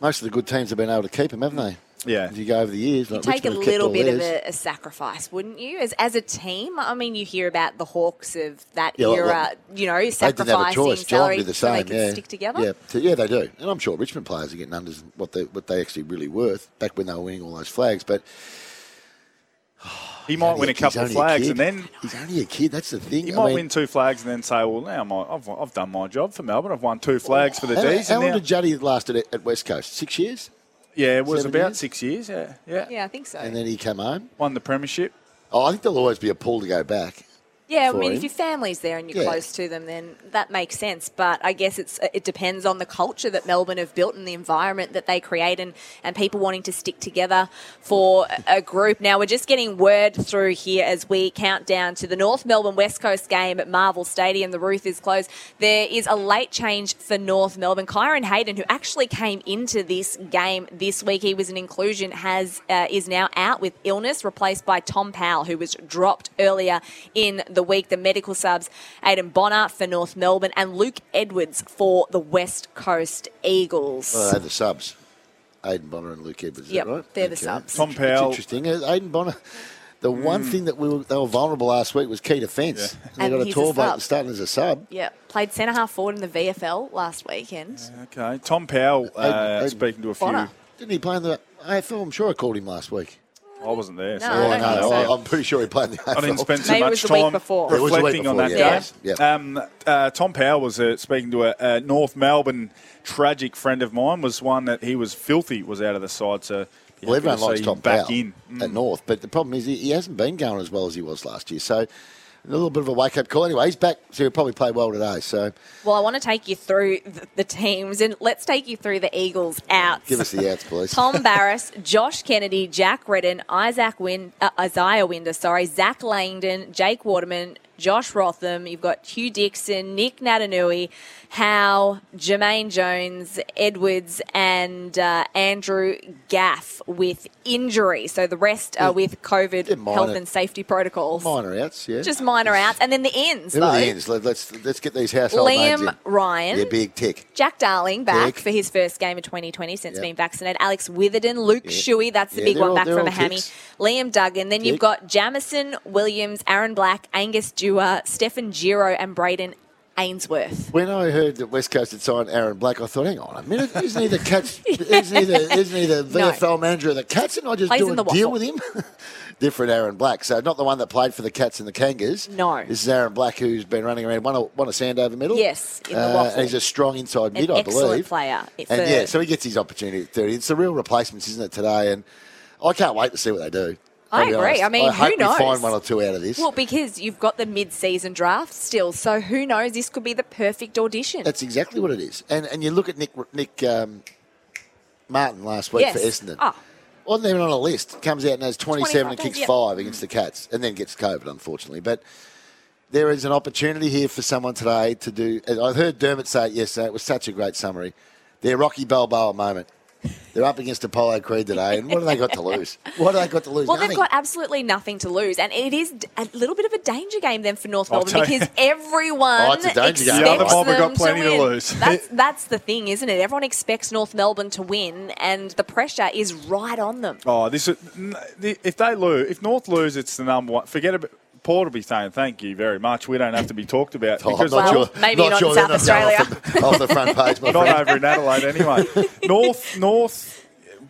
most of the good teams have been able to keep him, haven't they? Yeah. If you go over the years, You like take a Richmond have little all bit of a, a sacrifice, wouldn't you? As as a team, I mean, you hear about the Hawks of that Yeah, well, era, well, you know, They didn't have a sacrificing choice. John salary did the so same. they could yeah. stick together. Yeah, so, yeah, they do, and I'm sure Richmond players are getting under what they what they actually really worth back when they were winning all those flags. But <sighs> He might win a- a couple of he's only a flags and then he's only a kid. That's the thing. he I might mean, win two flags and then say, well, now I'm, I've, I've done my job for Melbourne. I've won two flags for the how, D's. how and long now- did Juddy last at, at West Coast? Six years, yeah, it was seven about years? six years. Yeah, yeah. Yeah, I think so. and then he came home. Won the premiership. Oh, I think there'll always be a pull to go back. Yeah, I mean, him. if your family's there and you're Yeah. close to them, then that makes sense. But I guess it's it depends on the culture that Melbourne have built and the environment that they create, and, and people wanting to stick together for a- a group. Now we're just getting word through here as we count down to the North Melbourne West Coast game at Marvel Stadium. The roof is closed. There is a late change for North Melbourne. Kyron Hayden, who actually came into this game this week, he was an inclusion, has uh, is now out with illness, replaced by Tom Powell, who was dropped earlier in the week. The medical subs, Aidan Bonner for North Melbourne, and Luke Edwards for the West Coast Eagles. Well, they're the subs. Aiden Bonar and Luke Edwards. Is Yep, that right? they're the subs. Tom It's Powell. interesting. Uh, Aiden Bonar. The one Mm. thing that we were, they were vulnerable last week was key defence. And <laughs> they And got a he's a tall bloke sub. starting as a sub. Yeah, played centre half forward in the VFL last weekend. Okay. Tom Powell, uh, Aiden- Aiden speaking to a few. Bonner. Didn't he play in the AFL? I'm sure I called him last week. I wasn't there. No, I don't no, think so. I- I'm pretty sure he played in the AFL. I didn't spend so Maybe it much the week time before. It was the week reflecting on before, that yeah. game. Yeah. Um, uh, Tom Powell was uh, speaking to a, a North Melbourne tragic friend of mine. Was one that he was filthy. Was out of the side. So Well, to everyone likes see Tom back Powell in. Mm. at North, but the problem is he, he hasn't been going as well as he was last year. So a little bit of a wake up call. Anyway, he's back, so he'll probably play well today. So Well, I want to take you through the, teams, and let's take you through the Eagles outs. give us the outs, please. <laughs> Tom Barrass, Josh Kennedy, Jack Redden, Isaac Win, uh, Isiah Winder, sorry, Zach Langdon, Jake Waterman, Josh Rotham. You've got Hugh Dixon, Nic Naitanui, Howe, Jamaine Jones, Edwards, and uh, Andrew Gaff with injury. So the rest are with COVID minor- health and safety protocols. minor outs, yeah. Just minor outs, and then the ends. The though. ends? Let, us let's get these household names Liam in. Ryan. Yeah, big tick. Jack Darling back Tick. for his first game of 2020 since Yep. being vaccinated. Alex Witherden, Luke Yeah. Shuey, that's the Yeah, big one all- back from a hammy. Liam Duggan. Then you've got Jamison Williams, Aaron Black, Angus Dewar, Stefan Giro, and Brayden Ainsworth. When I heard that West Coast had signed Aaron Black, I thought, hang on a minute, isn't he the Cats? isn't, he the, isn't he the No. VFL manager of the Cats? And I just Plays do a deal with him? <laughs> Different Aaron Black. So not the one that played for the Cats and the Kangas. No. This is Aaron Black who's been running around, won a, won a Sandover medal. Yes, in the Uh, WAFL. and he's a strong inside An mid, I excellent believe. player. And yeah, so he gets his opportunity at 30. It's the real replacements, isn't it, today? And I can't wait to see what they do. I agree. honest. I mean, I hope who knows? we find one or two out of this. well, because you've got the mid-season draft still, so who knows? This could be the perfect audition. That's exactly what it is. And and you look at Nick Nick um, Martin last week yes. for Essendon. Oh, Wasn't even on a list. Comes out and has 27 and kicks yeah. five against the Cats, and then gets COVID, unfortunately. But there is an opportunity here for someone today to do. I heard Dermot say it yesterday. It was such a great summary. Their Rocky Balboa moment. They're up against Apollo Creed today, and what have they got to lose? <laughs> What have they got to lose? Well, Nothing. they've got absolutely nothing to lose, and it is a little bit of a danger game then for North oh, Melbourne because everyone Oh, it's a danger game. expects The other mob have them got plenty to win. lose. That's that's the thing, isn't it? Everyone expects North Melbourne to win, and the pressure is right on them. Oh, this is, if they lose, if North lose, it's the number one. Forget about. Paul will be saying thank you very much. We don't have to be talked about Oh, I'm because not Well, sure, maybe not in sure South Australia. Off the, off the front page, my <laughs> not friend. over in Adelaide anyway. <laughs> North, North,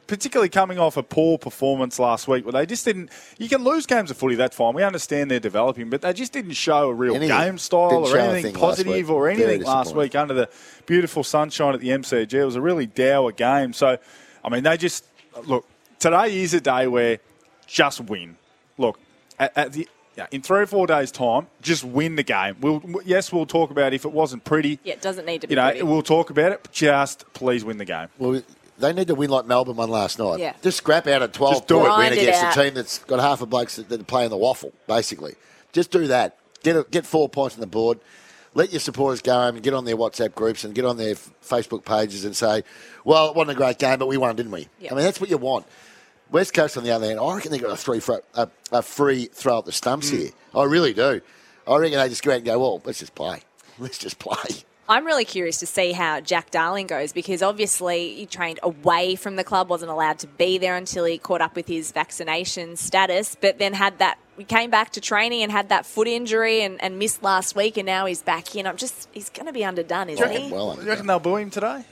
particularly coming off a poor performance last week, where they just didn't. You can lose games of footy, that's fine. We understand they're developing, but they just didn't show a real Anything. game style or anything positive or anything last week under the beautiful sunshine at the MCG. It was a really dour game. So, I mean, they just look. Today is a day where just win. Look at, at the. Yeah, in three or four days' time, just win the game. We'll yes, we'll talk about if it wasn't pretty. Yeah, it doesn't need to be You know, pretty. we'll talk about it. But just please win the game. Well, they need to win like Melbourne won last night. Yeah. Just scrap out a 12 Just do point it. win Grind against out. a team that's got half a blokes that, that are playing the WAFL, basically. Just do that. Get a, get four points on the board. Let your supporters go home and get on their WhatsApp groups and get on their f- Facebook pages and say, well, it wasn't a great game, but we won, didn't we? Yep. I mean, that's what you want. West Coast, on the other hand, I reckon they've got a, three fro- a, a free throw at the stumps hmm. here. I really do. I reckon they just go out and go, well, let's just play. <laughs> Let's just play. I'm really curious to see how Jack Darling goes because obviously he trained away from the club, wasn't allowed to be there until he caught up with his vaccination status, but then had that. we came back to training and had that foot injury and, and missed last week, and now he's back in. I'm just, he's going to be underdone, isn't he? Well, You reckon they'll boo him today?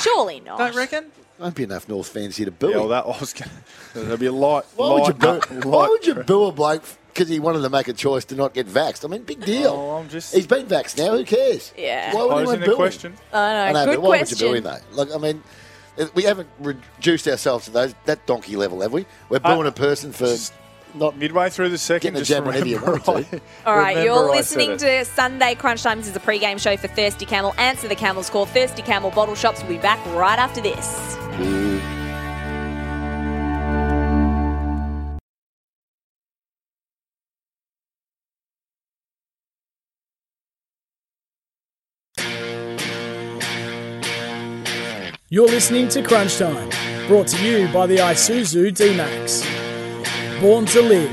Surely not. Don't reckon? won't be enough North fans here to boo Yeah, well, him. that was gonna, there'll be a light. Why <laughs> light, would you boo? Why would you boo a bloke because he wanted to make a choice to not get vaxxed? I mean, big deal. Oh, I'm just He's been vaxxed now. Who cares? Yeah. Why would anyone posing a boo question. him? I know. I know, Good but why would you question. boo him though? Like, I mean, we haven't reduced ourselves to those that donkey level, have we? We're uh, booing a person for not midway through the second. getting a just jab whenever you remember want to. <laughs> All right, you're I listening to Sunday Crunch Time. This is a pre-game show for Thirsty Camel. Answer the Camel's call. Thirsty Camel Bottle Shops will be back right after this. You're listening to Crunch Time, brought to you by the Isuzu D-Max. Born to live.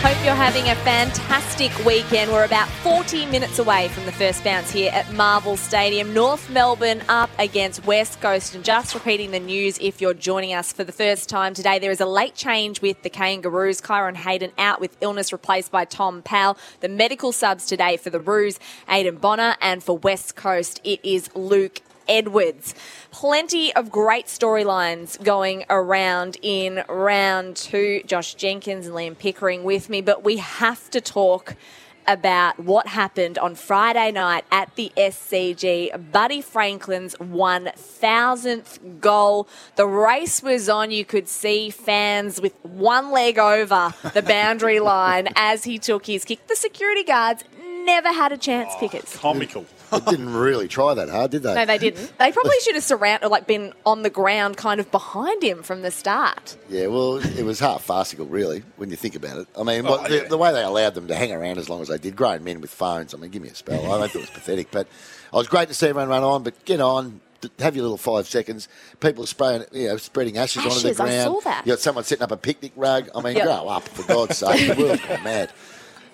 Hope you're having a fantastic weekend. We're about 40 minutes away from the first bounce here at Marvel Stadium. North Melbourne up against West Coast. And just repeating the news if you're joining us for the first time today, there is a late change with the Kangaroos. Kyron Hayden out with illness, replaced by Tom Powell. The medical subs today for the Roos, Aiden Bonar. And for West Coast, it is Luke Edwards. Plenty of great storylines going around in round two. Josh Jenkins and Liam Pickering with me, but we have to talk about what happened on Friday night at the SCG. Buddy Franklin's 1000th goal. The race was on. You could see fans with one leg over the boundary <laughs> line as he took his kick. The security guards never had a chance, oh, Pickers. Comical. They didn't really try that hard, did they? No, they didn't. They probably should have surrounded, like, been on the ground, kind of behind him from the start. Yeah, well, it was half farcical, really, when you think about it. I mean, Oh, what, the, the way they allowed them to hang around as long as they did, grown men with phones. I mean, give me a spell. I don't think it was <laughs> pathetic, but it was great to see everyone run on. But get on, have your little five seconds. People are spraying, you know, spreading ashes, onto the Ashes, I ground. saw that. You got someone setting up a picnic rug. I mean, Yep. grow up for God's sake. The world's gone mad.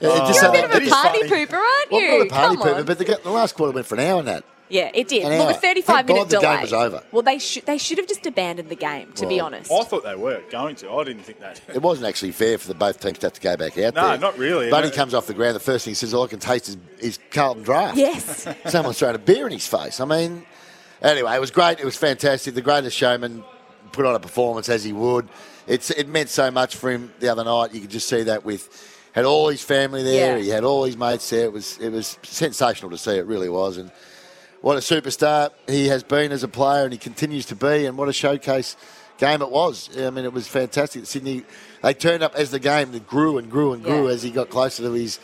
Yeah, Oh, just You're a bit of a party pooper, aren't you? Well, you? not a party Come pooper, on. but the, the last quarter went for an hour and that. Yeah, it did. An Look, hour. a 35 Thank minute God the delay. game was over. Well, they should they should have just abandoned the game, to be Well, honest. I thought they were going to. I didn't think that. It wasn't actually fair for the both teams to have to go back out No, there. not really. Buddy No. comes off the ground. The first thing he says, "All I can taste is, is Carlton draft." Yes. <laughs> Someone's throwing a beer in his face. I mean, anyway, it was great. It was fantastic. The greatest showman put on a performance as he would. It's it meant so much for him the other night. You could just see that with had all his family there. Yeah. He had all his mates there. It was it was sensational to see. It really was. And what a superstar he has been as a player, and he continues to be. And what a showcase game it was. I mean, it was fantastic. Sydney they turned up as the game that grew and grew and grew Yeah. as he got closer to his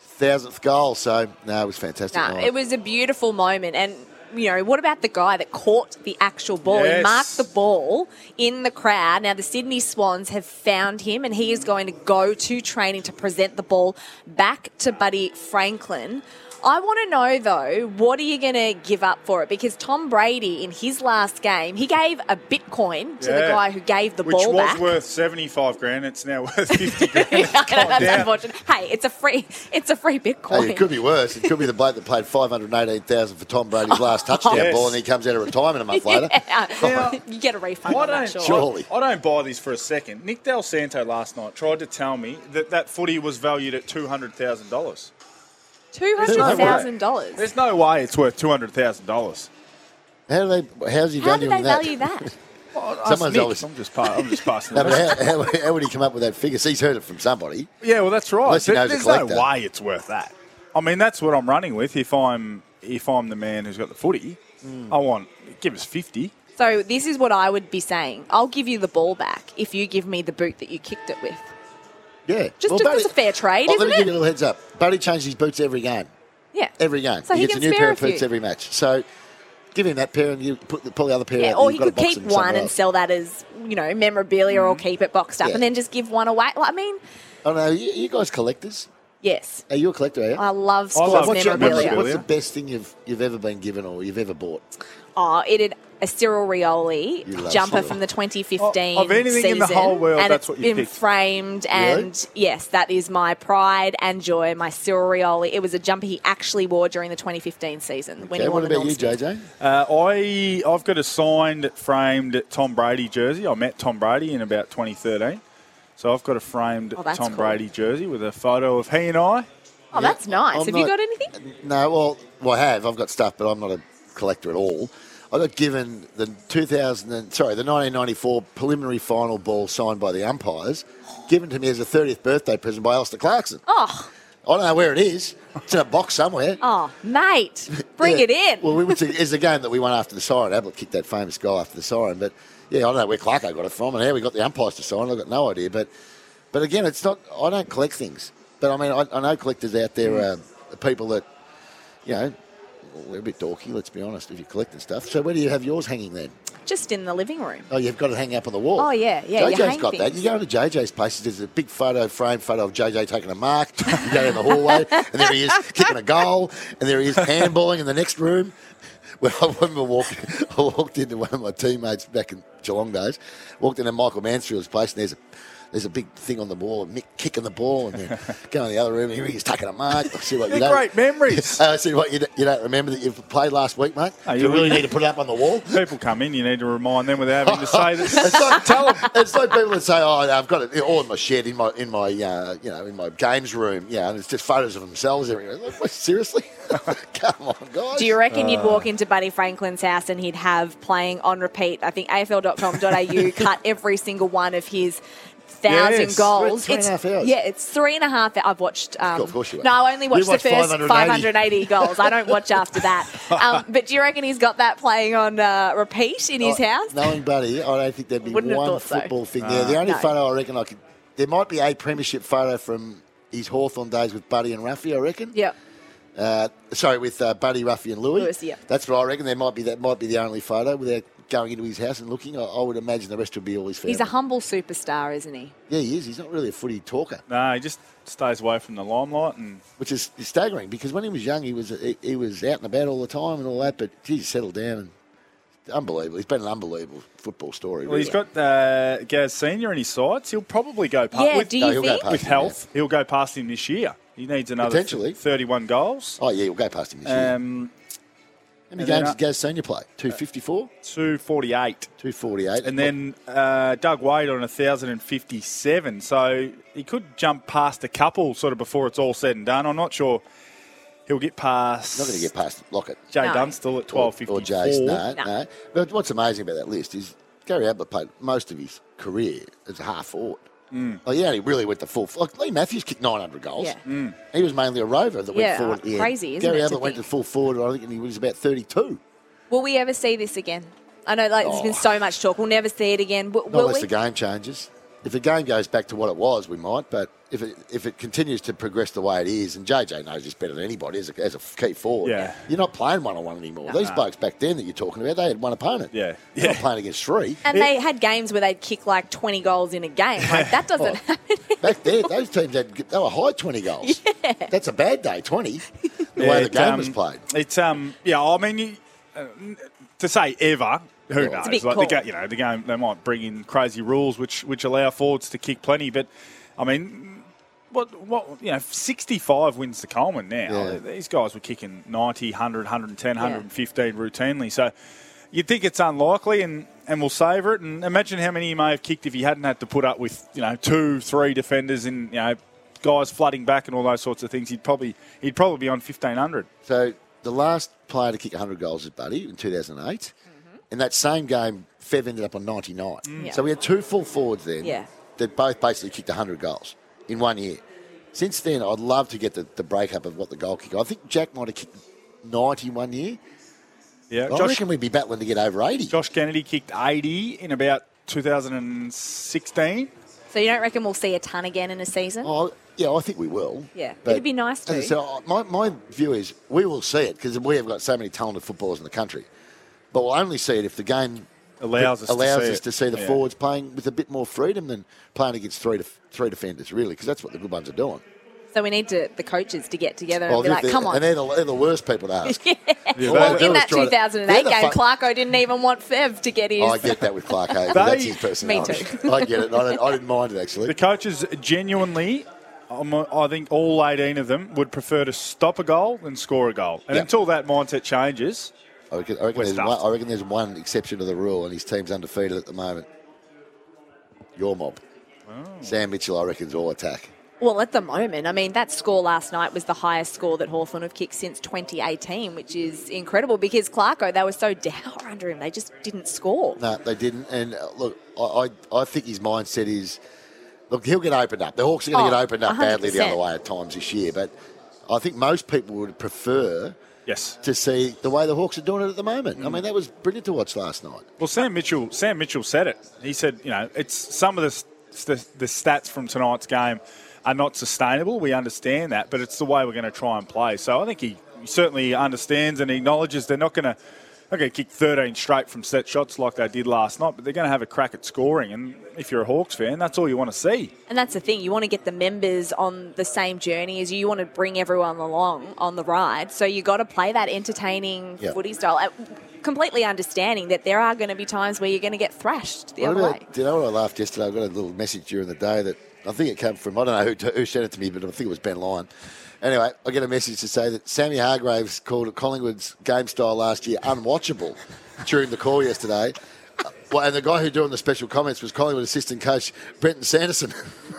thousandth goal. So no, it was fantastic. Night. it was a beautiful moment. And, you know, what about the guy that caught the actual ball? He marked the ball in the crowd. Now, the Sydney Swans have found him, and he is going to go to training to present the ball back to Buddy Franklin. I want to know though, what are you going to give up for it? Because Tom Brady, in his last game, he gave a Bitcoin to the guy who gave the ball. back. Which was worth seventy-five grand. It's now worth fifty <laughs> grand. I know, that's down. unfortunate. Hey, it's a free, it's a free Bitcoin. Hey, it could be worse. It could be the bloke that played five hundred eighteen thousand for Tom Brady's last <laughs> oh, touchdown Yes. ball, and he comes out of retirement a month <laughs> later. Yeah. you get a refund I on that, don't, sure. Surely. I don't buy this for a second. Nick Dal Santo last night tried to tell me that that footy was valued at two hundred thousand dollars. Two hundred thousand dollars. There's no way it's worth two hundred thousand dollars. How do they? How's he How did valuing they that? value that? <laughs> Someone's always- I'm just, pa- I'm just passing. No, it but how, how, how would he come up with that figure? So he's heard it from somebody. Yeah, well, that's right. Unless he There- knows a There's no collector. way it's worth that. I mean, that's what I'm running with. If I'm if I'm the man who's got the footy, Hmm. I want give us fifty. So this is what I would be saying. I'll give you the ball back if you give me the boot that you kicked it with. Yeah, Just just as a fair trade, Oh, let isn't me give you a little heads up. Buddy changes his boots every game. Yeah. Every game. So he gets can a new spare pair of boots every match. So give him that pair and you put the, pull the other pair Yeah, out. or he you've could keep one and else. sell that as you know memorabilia, or mm. keep it boxed up, Yeah. and then just give one away. Like, I mean, oh, I don't know. You, you guys collectors? yes, Are you a collector? Are you? I love I love sports what's, your- memorabilia. what's the best thing you've you've ever been given or you've ever bought? Oh, it'd a Cyril Rioli You jumper Cyril. from the 2015 Of anything season, in the whole world, and that's it's what you been picked. framed. And yes, that is my pride and joy. My Cyril Rioli. It was a jumper he actually wore during the 2015 season when Okay, he won what the about Norm you, JJ? Uh, I I've got a signed framed Tom Brady jersey. I met Tom Brady in about 2013, so I've got a framed Oh, Tom cool. Brady jersey with a photo of he and I. Oh, that's nice. I'm Have you got anything? No, well, well, I have. I've got stuff, but I'm not a collector at all. I got given the 2000, and, sorry, the 1994 preliminary final ball signed by the umpires, given to me as a 30th birthday present by Alastair Clarkson. Oh, I don't know where it is. It's in a box somewhere. <laughs> oh, mate, bring Yeah. it in. Well, we went to, it's a game that we won after the siren. Ablett kicked that famous goal after the siren. But yeah, I don't know where Clarko got it from and how we got the umpires to sign. I've got no idea. But but again, it's not. I don't collect things. But I mean, I, I know collectors out there, uh, people that you know. We're a bit dorky, let's be honest, if you're collecting stuff. So where do you have yours hanging then? Just in the living room. Oh, you've got it hanging up on the wall. Oh, yeah, yeah, JJ's hang got that. You go into JJ's place, there's a big photo frame photo of JJ taking a mark. You go down the hallway, and there he is <laughs> kicking a goal, and there he is handballing in the next room. Well, I remember walking, I walked into one of my teammates back in Geelong days, walked into Michael Mansfield's place, and there's a there's a big thing on the wall, and Mick kicking the ball, and then <laughs> go in the other room, and he's taking a mark. I see what <laughs> you They're don't. great memories. <laughs> I see what you, don't- you don't remember that you've played last week, mate. Oh, you you- really need to put it up on the wall. People come in, you need to remind them without having to say that. it's like, tell them. It's like people that say, "Oh, I've got it all in my shed, in my in my uh, you know in my games room." Yeah, and it's just photos of themselves everywhere. Like, what, seriously? Come on, guys. Do you reckon you'd Uh, walk into Buddy Franklin's house and he'd have playing on repeat? I think AFL.com.au cut every single one of his thousand Yes. goals. Three and a half hours. Yeah, it's three and a half. I've watched. Um, Of course you have. No, I only You watched the first 580. 580 goals. I don't watch after that. <laughs> Um, but do you reckon he's got that playing on uh, repeat in his Oh, house? Knowing Buddy, I don't think there'd be Wouldn't one thought so. football thing there. The only No. photo I reckon I could, there might be a premiership photo from his Hawthorn days with Buddy and Ruffy. I reckon. Yeah. Uh, sorry, with uh, Buddy, Ruffy, and Louis. Lewis, yeah. That's what I reckon. There might be that might be the only photo without going into his house and looking. I, I would imagine the rest would be all his family. He's a humble superstar, isn't he? yeah, he is. He's not really a footy talker. No, he just stays away from the limelight and which is staggering because when he was young, he was he, he was out and about all the time and all that. But he's settled down and unbelievable. He's been an unbelievable football story. Well, he's got uh, Gaz Senior in his sights. He'll probably go past. Yeah, with, do you No, he'll go think? past with him, health? He'll go past him this year. He needs another Potentially. thirty-one goals. Oh yeah, he'll go past him this year. How many and games up- did Gaz Senior play? Two fifty four. Two forty-eight. Two forty-eight. And then uh, Doug Wade on 1,057. So he could jump past a couple sort of before it's all said and done. I'm not sure he'll get past. not going to get past Lockett. Jay Dunstall at 12.54. Or, or Jace, no, no, But what's amazing about that list is Gary Ablett played most of his career as a half forward. Mm. Like, he only really went the full. Like Leigh Matthews kicked 900 goals. Yeah. Mm. He was mainly a rover that Yeah, went forward. crazy, isn't Gary it, to Ablett went to full forward, I think, and he was about 32. Will we ever see this again? I know, like, there's been Oh. so much talk. We'll never see it again. Not will unless we? the game changes. If the game goes back to what it was, we might. But if it if it continues to progress the way it is, and JJ knows this better than anybody as a, as a key forward, Yeah. you're not playing one on one anymore. No. These No. blokes back then that you're talking about, they had one opponent. Yeah, They're not playing against three. And they had games where they'd kick like 20 goals in a game. <laughs> Like, that doesn't happen. <laughs> Back there, those teams had they were high twenty goals. <laughs> Yeah. That's a bad day, twenty. The way the game um, was played. It's um yeah. I mean, you, uh, to say ever, who knows? It's a big like the ga- you know, the game they might bring in crazy rules which which allow forwards to kick plenty, but I mean. What, what, you know, 65 wins to Coleman now. Yeah. These guys were kicking 90, 100, 110, 115 routinely. So you'd think it's unlikely and, and we'll savour it. And imagine how many he may have kicked if he hadn't had to put up with, you know, two, three defenders and, you know, guys flooding back and all those sorts of things. He'd probably, he'd probably be on 1,500. So the last player to kick 100 goals is Buddy in 2008. Mm-hmm. In that same game, Fev ended up on 99. Mm. Yeah. So we had two full forwards then Yeah. that both basically kicked 100 goals in one year. Since then, I'd love to get the, the breakup of what the goal kicker. I think Jack might have kicked 90 one year. Yeah, I Josh- reckon we'd be battling to get over 80. Josh Kennedy kicked 80 in about 2016. So you don't reckon we'll see a ton again in a season? Oh, yeah, I think we will. yeah. but It'd be nice to. As I said, I- my, my view is we will see it because we have got so many talented footballers in the country. But we'll only see it if the game Allows us to allows see us it. to see the Yeah. forwards playing with a bit more freedom than playing against three def- three defenders, really, because that's what the good ones are doing. So we need to the coaches to get together Well, and be like, "Come on." And they're the, they're the worst people to <laughs> ask. Yeah. Yeah, well, they- in that was trying to- 2008 game, fun- Clarko didn't even want Fev to get his. I get that with Clark <laughs> Hayes. They- That's his personality. too. I get it. I, don't, I didn't mind it actually. The coaches genuinely, um, I think all 18 of them would prefer to stop a goal than score a goal. And Yeah. until that mindset changes, I reckon, I, reckon there's one, I reckon there's one exception to the rule, and his team's undefeated at the moment. Your mob. Oh. Sam Mitchell, I reckon, is all attack. Well, at the moment, I mean, that score last night was the highest score that Hawthorn have kicked since 2018, which is incredible because Clarko, they were so <laughs> down under him, they just didn't score. No, they didn't. And uh, look, I, I, I think his mindset is look, he'll get opened up. The Hawks are going Oh, to get opened up badly the other way at times this year, but I think most people would prefer yes. to see the way the Hawks are doing it at the moment. Mm. I mean, that was brilliant to watch last night. Well, Sam Mitchell, Sam Mitchell said it. He said, you know, it's some of the, the the stats from tonight's game are not sustainable. We understand that, but it's the way we're going to try and play. So I think he certainly understands and acknowledges they're not going to. They're going to kick 13 straight from set shots like they did last night, but they're going to have a crack at scoring. And if you're a Hawks fan, that's all you want to see. And that's the thing, you want to get the members on the same journey as you. You want to bring everyone along on the ride. So you've got to play that entertaining Yeah. footy style. uh, Completely understanding that there are going to be times where you're going to get thrashed the What other way. Do you know what I laughed yesterday? I got a little message during the day that I think it came from, I don't know who, who sent it to me, but I think it was Ben Lyon. Anyway, I get a message to say that Sammy Hargraves called Collingwood's game style last year unwatchable during the call yesterday. Well, and the guy who doing the special comments was Collingwood assistant coach Brenton Sanderson.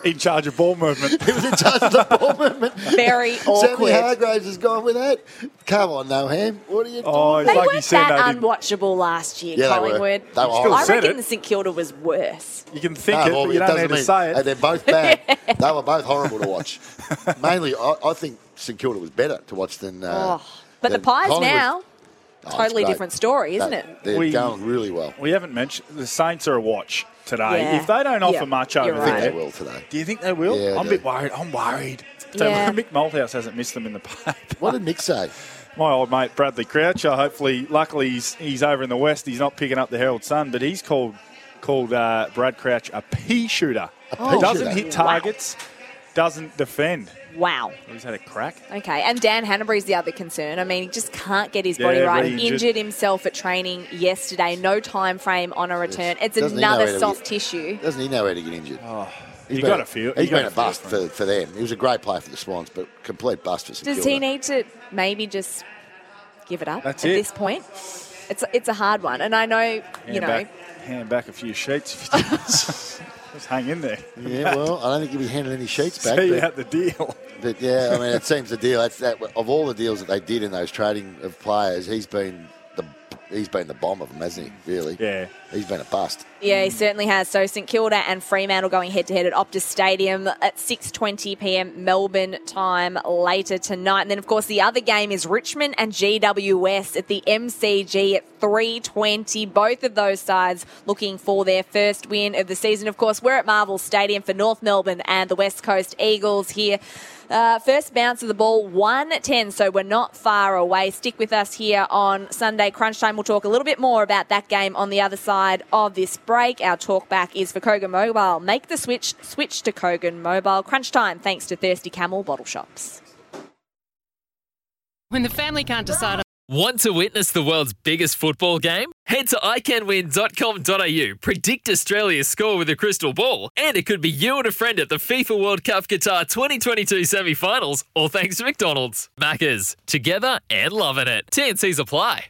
In charge of ball movement. <laughs> he was in charge of the ball movement. Very awkward. <laughs> Sammy awkward. Hargraves has gone with that. Come on, Noham. What are you doing? Oh, They weren't that unwatchable last year, Yeah, they were. Collingwood. They were horrible. I said reckon it. the St Kilda was worse. You can think No, it, well, but you don't doesn't need to say it. And they're both <laughs> bad. they were both horrible to watch. Mainly, I, I think St Kilda was better to watch than. Uh, oh. But the than Pies Collingwood. now, Oh, totally different story, isn't They- it? They're We- going really well. We haven't mentioned the Saints are a watch today. Yeah. If they don't offer Yeah, much you're over right. I there, think they will today. do you think they will? Yeah, I I'm a bit worried. I'm worried. So Yeah. Mick Malthouse hasn't missed them in the paper. What did Mick say? <laughs> My old mate Bradley Croucher. Hopefully, luckily he's, he's over in the west. He's not picking up the Herald Sun, but he's called called uh, Brad Crouch a pea shooter. pea doesn't shooter? hit targets, doesn't defend. Wow. He's had a crack. Okay, and Dan Hannebery's the other concern. I mean, he just can't get his body Yeah, right. re-injured. Injured himself at training yesterday. No time frame on a return. It's Doesn't another soft get- tissue. Doesn't he know where to get injured? Oh, He's you been got a- to feel. He's you been a feel bust for for, for them. He was a great player for the Swans, but complete bust for St Does he need to maybe just give it up That's at it. this point? It's it's a hard one, and I know you know. back, hand back a few sheets. <laughs> if you do. Just hang in there. Yeah, well, I don't think he'll be handing any sheets <laughs> back. See but- out the deal. But yeah, I mean, it seems the deal. That's that of all the deals that they did in those trading of players, he's been the he's been the bomb of them, hasn't he? Really? Yeah. He's been a bust. Yeah, he certainly has. So St Kilda and Fremantle going head to head at Optus Stadium at 6:20 p.m. Melbourne time later tonight. And then, of course, the other game is Richmond and GWS at the MCG at 3:20. Both of those sides looking for their first win of the season. Of course, we're at Marvel Stadium for North Melbourne and the West Coast Eagles here. Uh, first bounce of the ball, 110, so we're not far away. Stick with us here on Sunday Crunch Time. We'll talk a little bit more about that game on the other side of this break. Our talk back is for Kogan Mobile. Make the switch, switch to Kogan Mobile. Crunch Time, thanks to Thirsty Camel Bottle Shops. When the family can't decide. Want to witness the world's biggest football game? Head to iCanWin.com.au, predict Australia's score with a crystal ball, and it could be you and a friend at the FIFA World Cup Qatar 2022 semi finals, all thanks to McDonald's. Maccas, together and loving it. TNCs apply.